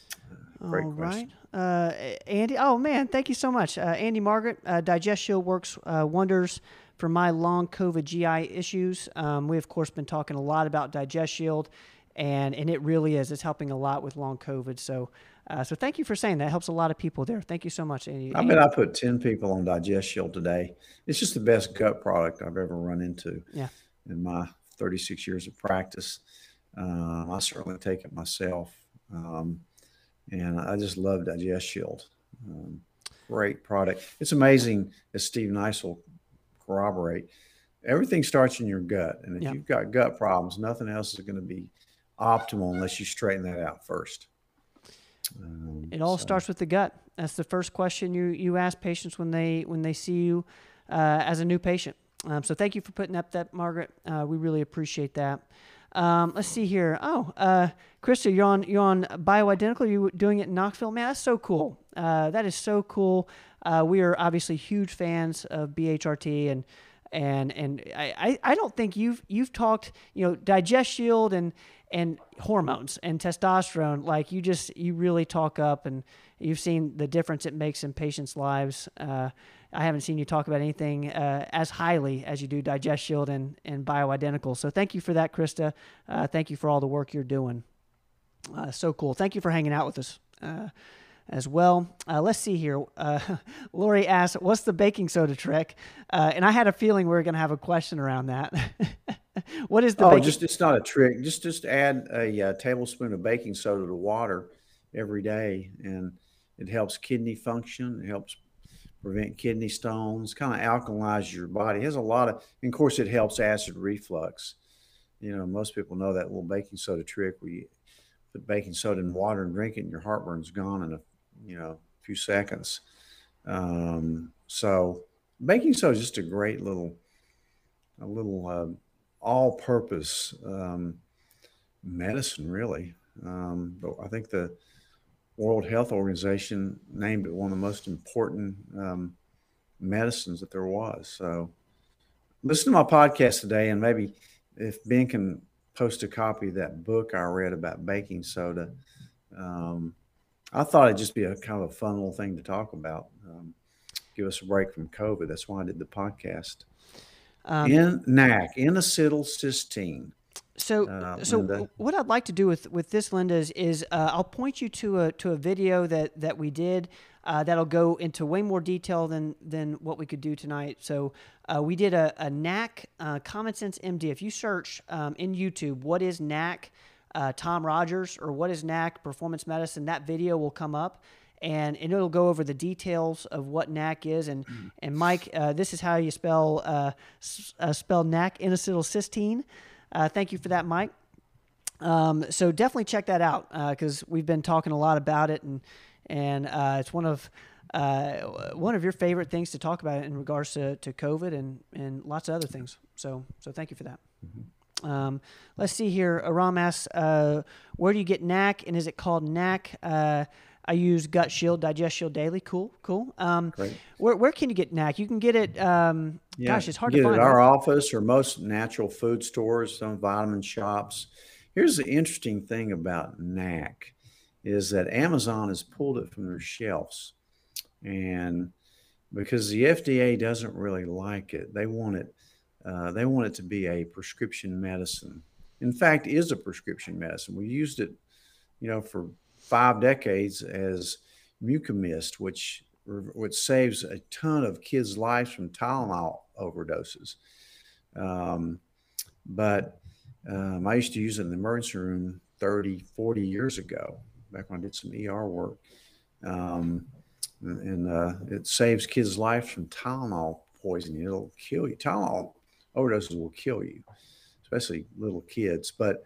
Uh, great All question. right. Uh, Andy, oh man, thank you so much. Uh, Andy Margaret, uh, Digest Shield works uh, wonders for my long COVID GI issues. Um, we, of course, been talking a lot about Digest Shield, and, and it really is. It's helping a lot with long COVID. So, uh, so thank you for saying that. Helps a lot of people there. Thank you so much, Andy. I bet I put 10 people on Digest Shield today. It's just the best gut product I've ever run into yeah. in my 36 years of practice. Uh, I certainly take it myself. Um, and I just love Digest Shield. Um, great product. It's amazing, as Steve Nice will corroborate. Everything starts in your gut, and if yep. you've got gut problems, nothing else is going to be optimal unless you straighten that out first. Um, it all so. starts with the gut. That's the first question you you ask patients when they when they see you uh, as a new patient. Um, so thank you for putting up that, Margaret. Uh, we really appreciate that. Um, let's see here. Oh, uh, Krista, you're on you're on bioidentical. You're doing it in Knoxville, man. That's so cool. Uh, that is so cool. Uh, we are obviously huge fans of BHRT, and and and I, I don't think you've you've talked you know digest shield and and hormones and testosterone like you just you really talk up and you've seen the difference it makes in patients' lives. Uh, I haven't seen you talk about anything uh, as highly as you do Digest Shield and, and Bioidentical. So thank you for that, Krista. Uh, thank you for all the work you're doing. Uh, so cool. Thank you for hanging out with us uh, as well. Uh, let's see here. Uh, Lori asked, "What's the baking soda trick?" and I had a feeling we were going to have a question around that. what is the? Oh, baking- just it's not a trick. Just just add a, a tablespoon of baking soda to water every day, and it helps kidney function. It helps prevent kidney stones, kind of alkalize your body. It has a lot of, and of course, it helps acid reflux. You know, most people know that little baking soda trick where you put baking soda in water and drink it, and your heartburn's gone in a, you know, few seconds. Um, so baking soda is just a great little, a little uh, all-purpose um, medicine, really. Um, but I think the World Health Organization named it one of the most important um, medicines that there was. So listen to my podcast today, and maybe if Ben can post a copy of that book I read about baking soda. Um, I thought it'd just be a kind of a fun little thing to talk about. Um, give us a break from COVID. That's why I did the podcast. Um, in NAC, N-acetylcysteine. So, uh, so Linda. what I'd like to do with with this, Linda, is, is uh, I'll point you to a to a video that that we did uh, that'll go into way more detail than than what we could do tonight. So, uh, we did a, a NAC uh, Common Sense MD. If you search um, in YouTube, what is NAC uh, Tom Rogers or what is NAC Performance Medicine, that video will come up. And, and it'll go over the details of what NAC is. And mm. and Mike, uh, this is how you spell uh, s- uh, spell NAC. Uh, thank you for that, Mike. Um, so definitely check that out because uh, we've been talking a lot about it, and and uh, it's one of one of your favorite things to talk about in regards to, to COVID and, and lots of other things. So so thank you for that. Mm-hmm. Um, let's see here. Aram asks, uh, where do you get NAC, and is it called NAC? I use Gut Shield, Digest Shield daily. Cool, cool. Um, Great. Where, where can you get NAC? You can get it. Um, yeah, gosh, it's hard to find. Get it at our office or most natural food stores, some vitamin shops. Here's the interesting thing about NAC is that Amazon has pulled it from their shelves, and because the FDA doesn't really like it, they want it uh, they want it to be a prescription medicine. In fact, is a prescription medicine. We used it, you know, for five decades as Mucomyst, which which saves a ton of kids' lives from Tylenol overdoses. Um, but um, I used to use it in the emergency room 30, 40 years ago, back when I did some ER work. Um, and, uh, it saves kids' lives from Tylenol poisoning. It'll kill you. Tylenol overdoses will kill you, especially little kids. But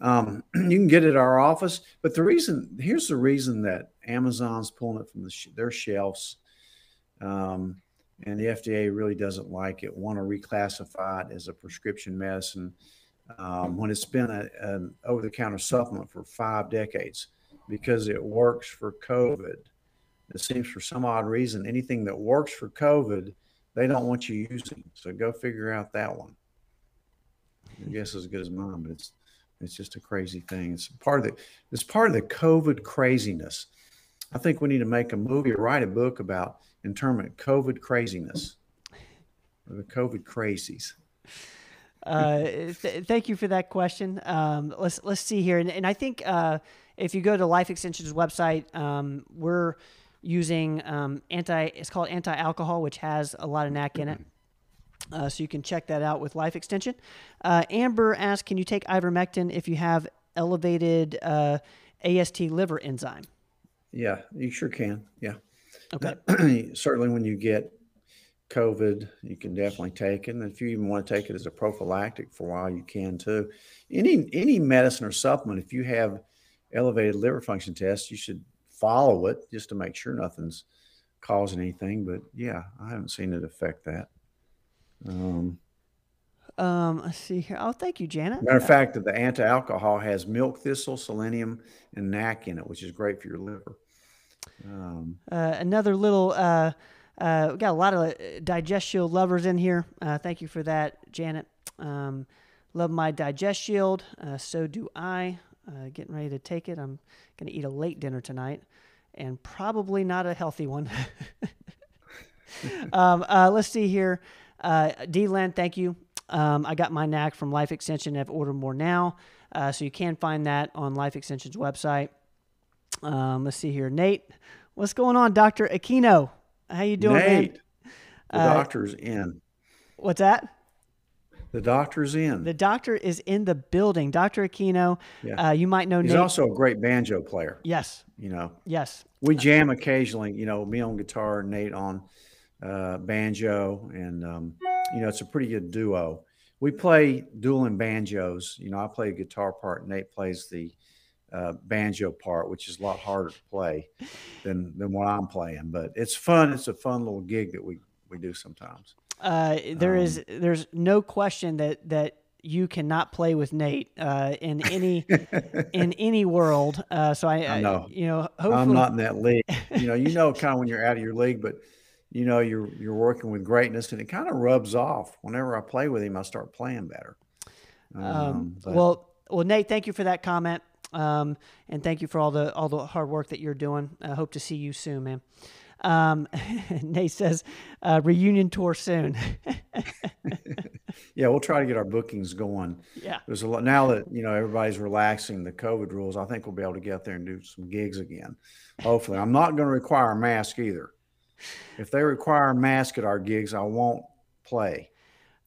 um, you can get it at our office. But the reason here's the reason that Amazon's pulling it from the sh- their shelves, um, and the FDA really doesn't like it. Want to reclassify it as a prescription medicine um, when it's been an over-the-counter supplement for five decades because it works for COVID. It seems for some odd reason anything that works for COVID they don't want you using. So go figure out that one. I guess as good as mine, but it's it's just a crazy thing. It's part of the it's part of the COVID craziness. I think we need to make a movie or write a book about in terms of COVID craziness, the COVID crazies. Uh, th- thank you for that question. Um, let's let's see here, and, and I think uh, if you go to Life Extension's website, um, we're using um, anti. It's called anti-alcohol, which has a lot of NAC in it. Uh, so you can check that out with Life Extension. Uh, Amber asked, "Can you take ivermectin if you have elevated uh, AST liver enzyme?" Yeah, you sure can. Yeah. Okay. Certainly, when you get COVID, you can definitely take it. And if you even want to take it as a prophylactic for a while, you can too. Any any medicine or supplement, if you have elevated liver function tests, you should follow it just to make sure nothing's causing anything. But yeah, I haven't seen it affect that. Um, um, let's see here. Oh, thank you, Janet. Matter of fact, the anti-alcohol has milk thistle, selenium, and NAC in it, which is great for your liver. Um, uh, another little, uh, uh, we got a lot of uh, Digest Shield lovers in here. Uh, thank you for that, Janet. Um, love my Digest Shield. Uh, so do I. Uh, getting ready to take it. I'm going to eat a late dinner tonight and probably not a healthy one. um, uh, let's see here. Uh, D Len, thank you. Um, I got my NAC from Life Extension. I've ordered more now. Uh, so you can find that on Life Extension's website. Um, let's see here. Nate, what's going on, Dr. Aquino? How you doing, Nate, man? The uh, doctor's in. What's that? The doctor's in. The doctor is in the building. Dr. Aquino, yeah. Uh, you might know He's Nate. also a great banjo player. Yes. You know. Yes. We jam occasionally, you know, me on guitar, Nate on uh, banjo, and, um, you know, it's a pretty good duo. We play dueling banjos. You know, I play a guitar part, Nate plays the uh, banjo part, which is a lot harder to play than, than what I'm playing. But it's fun. It's a fun little gig that we, we do sometimes. Uh, there um, is, there's no question that that you cannot play with Nate uh, in any in any world. Uh, so I, I know, I, you know, hopefully... I'm not in that league. You know, you know, kind of when you're out of your league, but you know, you're you're working with greatness, and it kind of rubs off. Whenever I play with him, I start playing better. Um, um, well, well, Nate, thank you for that comment, um, and thank you for all the all the hard work that you're doing. I hope to see you soon, man. Um, Nate says, uh, reunion tour soon. yeah, we'll try to get our bookings going. Yeah. There's a lot now that, you know, everybody's relaxing the COVID rules. I think we'll be able to get out there and do some gigs again. Hopefully. I'm not going to require a mask either. If they require a mask at our gigs, I won't play.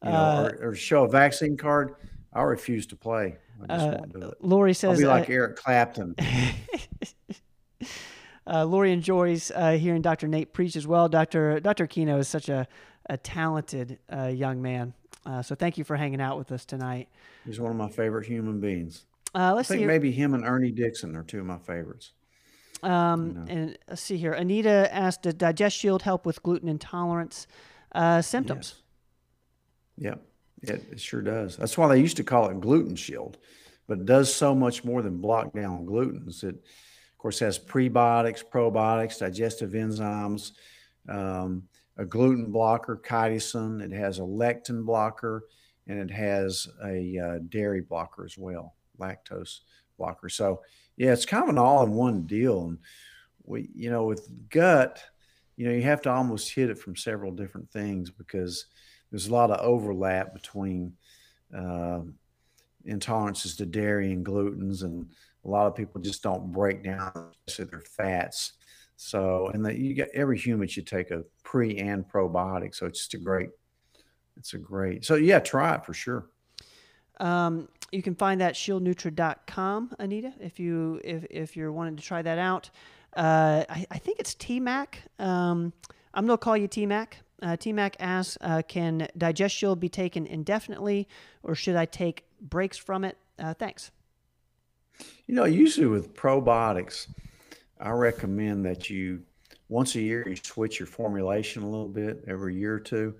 You know, uh, or, or, show a vaccine card. I refuse to play. I just uh, won't do it. Lori says, I'll be like uh, Eric Clapton. uh, Lori enjoys uh, hearing Dr. Nate preach as well. Dr. Dr. Kino is such a, a talented uh, young man. Uh, so thank you for hanging out with us tonight. He's one of my favorite human beings. Uh, let's I think see. maybe him and Ernie Dixon are two of my favorites. Um. And let's see here. Anita asked, "Does Digest Shield help with gluten intolerance uh, symptoms?" Yes. Yep, it, it sure does. That's why they used to call it gluten shield, but it does so much more than block down glutens. It, of course, has prebiotics, probiotics, digestive enzymes, um, a gluten blocker, chitosan. It has a lectin blocker, and it has a uh, dairy blocker as well, lactose blocker. So, yeah, it's kind of an all-in-one deal. And we, you know, with gut, you know, you have to almost hit it from several different things because there's a lot of overlap between uh, intolerances to dairy and glutens, and a lot of people just don't break down their fats. So, and that you get every human should take a pre and probiotic. So it's just a great, it's a great. So yeah, try it for sure. Um, you can find that shieldnutra.com, Anita, if you if if you're wanting to try that out. Uh, I, I think it's TMAC. Um, I'm gonna call you TMAC. Uh, TMAC asks, uh, can Digest Shield be taken indefinitely, or should I take breaks from it? Uh, thanks. You know, usually with probiotics, I recommend that you once a year you switch your formulation a little bit every year or two.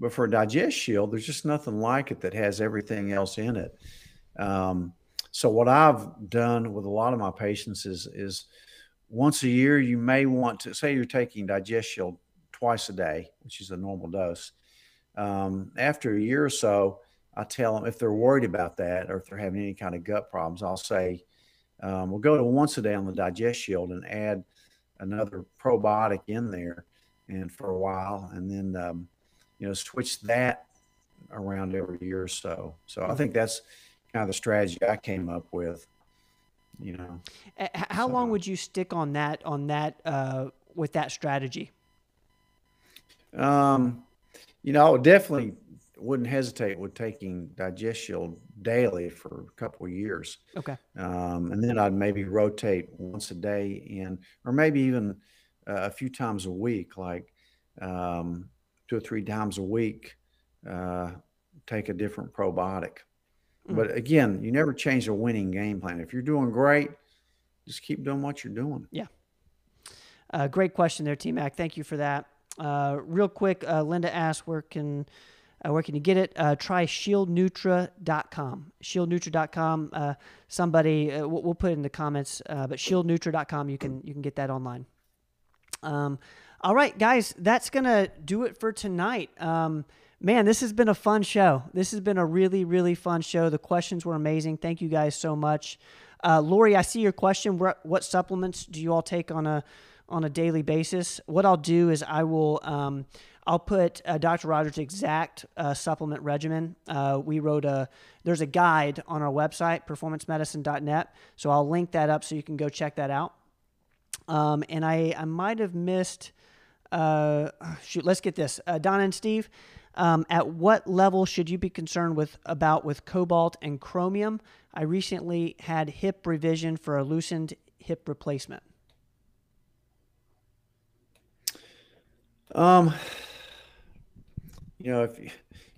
But for Digest Shield, there's just nothing like it that has everything else in it. Um, so what I've done with a lot of my patients is is once a year you may want to say you're taking Digest Shield twice a day, which is a normal dose. Um, after a year or so, I tell them if they're worried about that or if they're having any kind of gut problems, I'll say, um, we'll go to once a day on the Digest Shield and add another probiotic in there and for a while, and then, um, you know, switch that around every year or so. So I think that's kind of the strategy I came up with, you know. How so. long would you stick on that, on that, uh, with that strategy? Um, you know, I would definitely wouldn't hesitate with taking Digest Shield daily for a couple of years. Okay. Um, and then I'd maybe rotate once a day in, or maybe even uh, a few times a week, like um, two or three times a week, uh, take a different probiotic. Mm. But again, you never change a winning game plan. If you're doing great, just keep doing what you're doing. Yeah. Uh, great question there, T Mac. Thank you for that. Uh, real quick, uh, Linda asked where can uh, where can you get it? Uh, try shieldnutra.com. Shieldnutra.com. Uh, somebody uh, we'll, we'll, put it in the comments, uh, but shieldnutra.com. You can you can get that online. Um, all right, guys, that's gonna do it for tonight. Um, man, this has been a fun show. This has been a really really fun show. The questions were amazing. Thank you guys so much. Uh, Lori, I see your question. What, supplements do you all take on a on a daily basis. What I'll do is I will um, I'll put uh, Dr. Rogers' exact uh, supplement regimen. Uh, we wrote a there's a guide on our website performancemedicine.net, so I'll link that up so you can go check that out. Um, and I I might have missed. Uh, shoot, let's get this. Uh, Don and Steve, um, at what level should you be concerned with about with cobalt and chromium? I recently had hip revision for a loosened hip replacement. Um, you know, if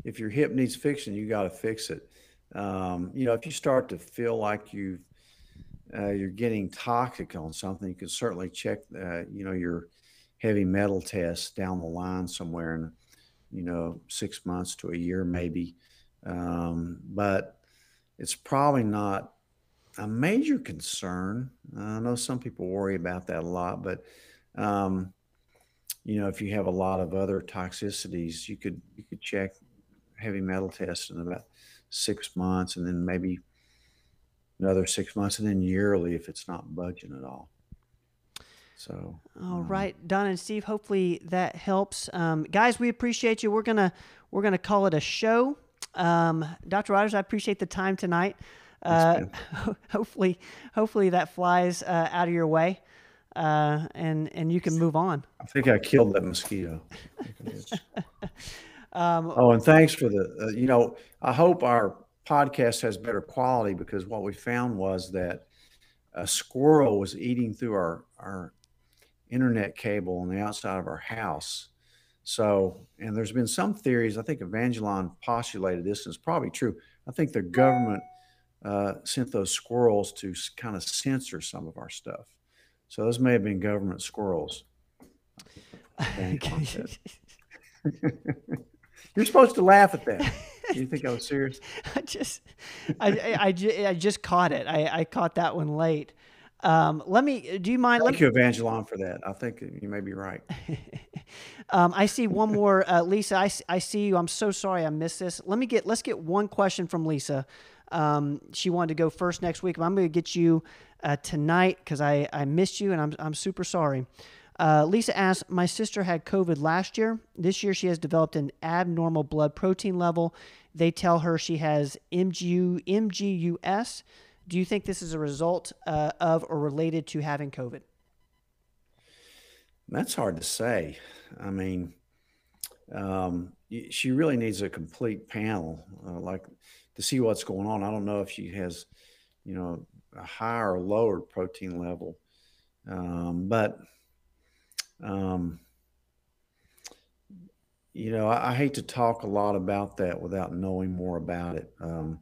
if your hip needs fixing, you got to fix it. Um, you know, if you start to feel like you uh, you're getting toxic on something, you can certainly check, uh, you know, your heavy metal test down the line somewhere in, you know, six months to a year maybe. Um, but it's probably not a major concern. I know some people worry about that a lot, but um, you know, if you have a lot of other toxicities, you could you could check heavy metal tests in about six months, and then maybe another six months, and then yearly if it's not budging at all. So, all um, right, Don and Steve. Hopefully that helps, um, guys. We appreciate you. We're gonna we're gonna call it a show. Um, Dr. Rogers, I appreciate the time tonight. Uh, hopefully, hopefully that flies uh, out of your way uh, and and you can move on. I think I killed that mosquito. um, oh, and thanks for the. Uh, you know, I hope our podcast has better quality because what we found was that a squirrel was eating through our our internet cable on the outside of our house. So, and there's been some theories. I think Evangeline postulated this, and it's probably true. I think the government uh, sent those squirrels to kind of censor some of our stuff. So those may have been government squirrels. You're supposed to laugh at that. Do you think I was serious? I just, I, I, I, I, just caught it. I, I caught that one late. Um, let me. Do you mind? Thank you, Evangeline, for that. I think you may be right. um, I see one more, uh, Lisa. I, I see you. I'm so sorry I missed this. Let me get. Let's get one question from Lisa. Um, she wanted to go first next week, but I'm going to get you uh, tonight because I I missed you and I'm I'm super sorry. Uh, Lisa asks, My sister had COVID last year. This year, she has developed an abnormal blood protein level. They tell her she has MGU, MGUS. Do you think this is a result uh, of or related to having COVID? That's hard to say. I mean, um, she really needs a complete panel, uh, like to see what's going on. I don't know if she has, you know, a higher or lower protein level, um, but um, you know, I, I, hate to talk a lot about that without knowing more about it. Um,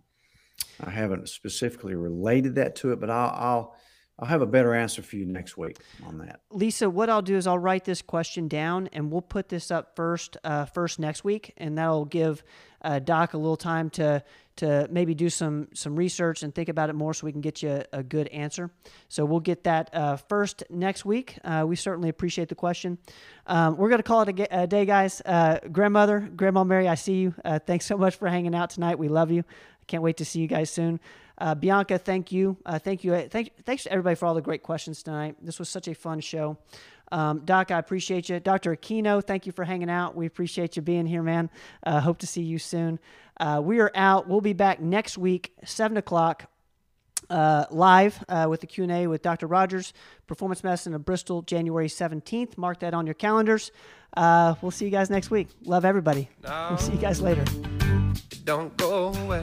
I haven't specifically related that to it, but I'll, I'll I'll have a better answer for you next week on that. Lisa, what I'll do is I'll write this question down and we'll put this up first uh, first next week, and that'll give uh, Doc a little time to to maybe do some some research and think about it more, so we can get you a, a good answer. So we'll get that uh, first next week. Uh, we certainly appreciate the question. Um, we're to call it a, a day, guys. Uh, grandmother, Grandma Mary, I see you. Uh, thanks so much for hanging out tonight. We love you. Can't wait to see you guys soon. Uh, Bianca, thank you. Uh, thank you. Thank, thanks to everybody for all the great questions tonight. This was such a fun show. Um, Doc, I appreciate you. Dr. Aquino, thank you for hanging out. We appreciate you being here, man. Uh, hope to see you soon. Uh, we are out. We'll be back next week, 7 o'clock. Uh, live uh, with the q&a with dr rogers performance medicine of bristol january 17th mark that on your calendars uh, we'll see you guys next week love everybody no, we'll see you guys later don't go away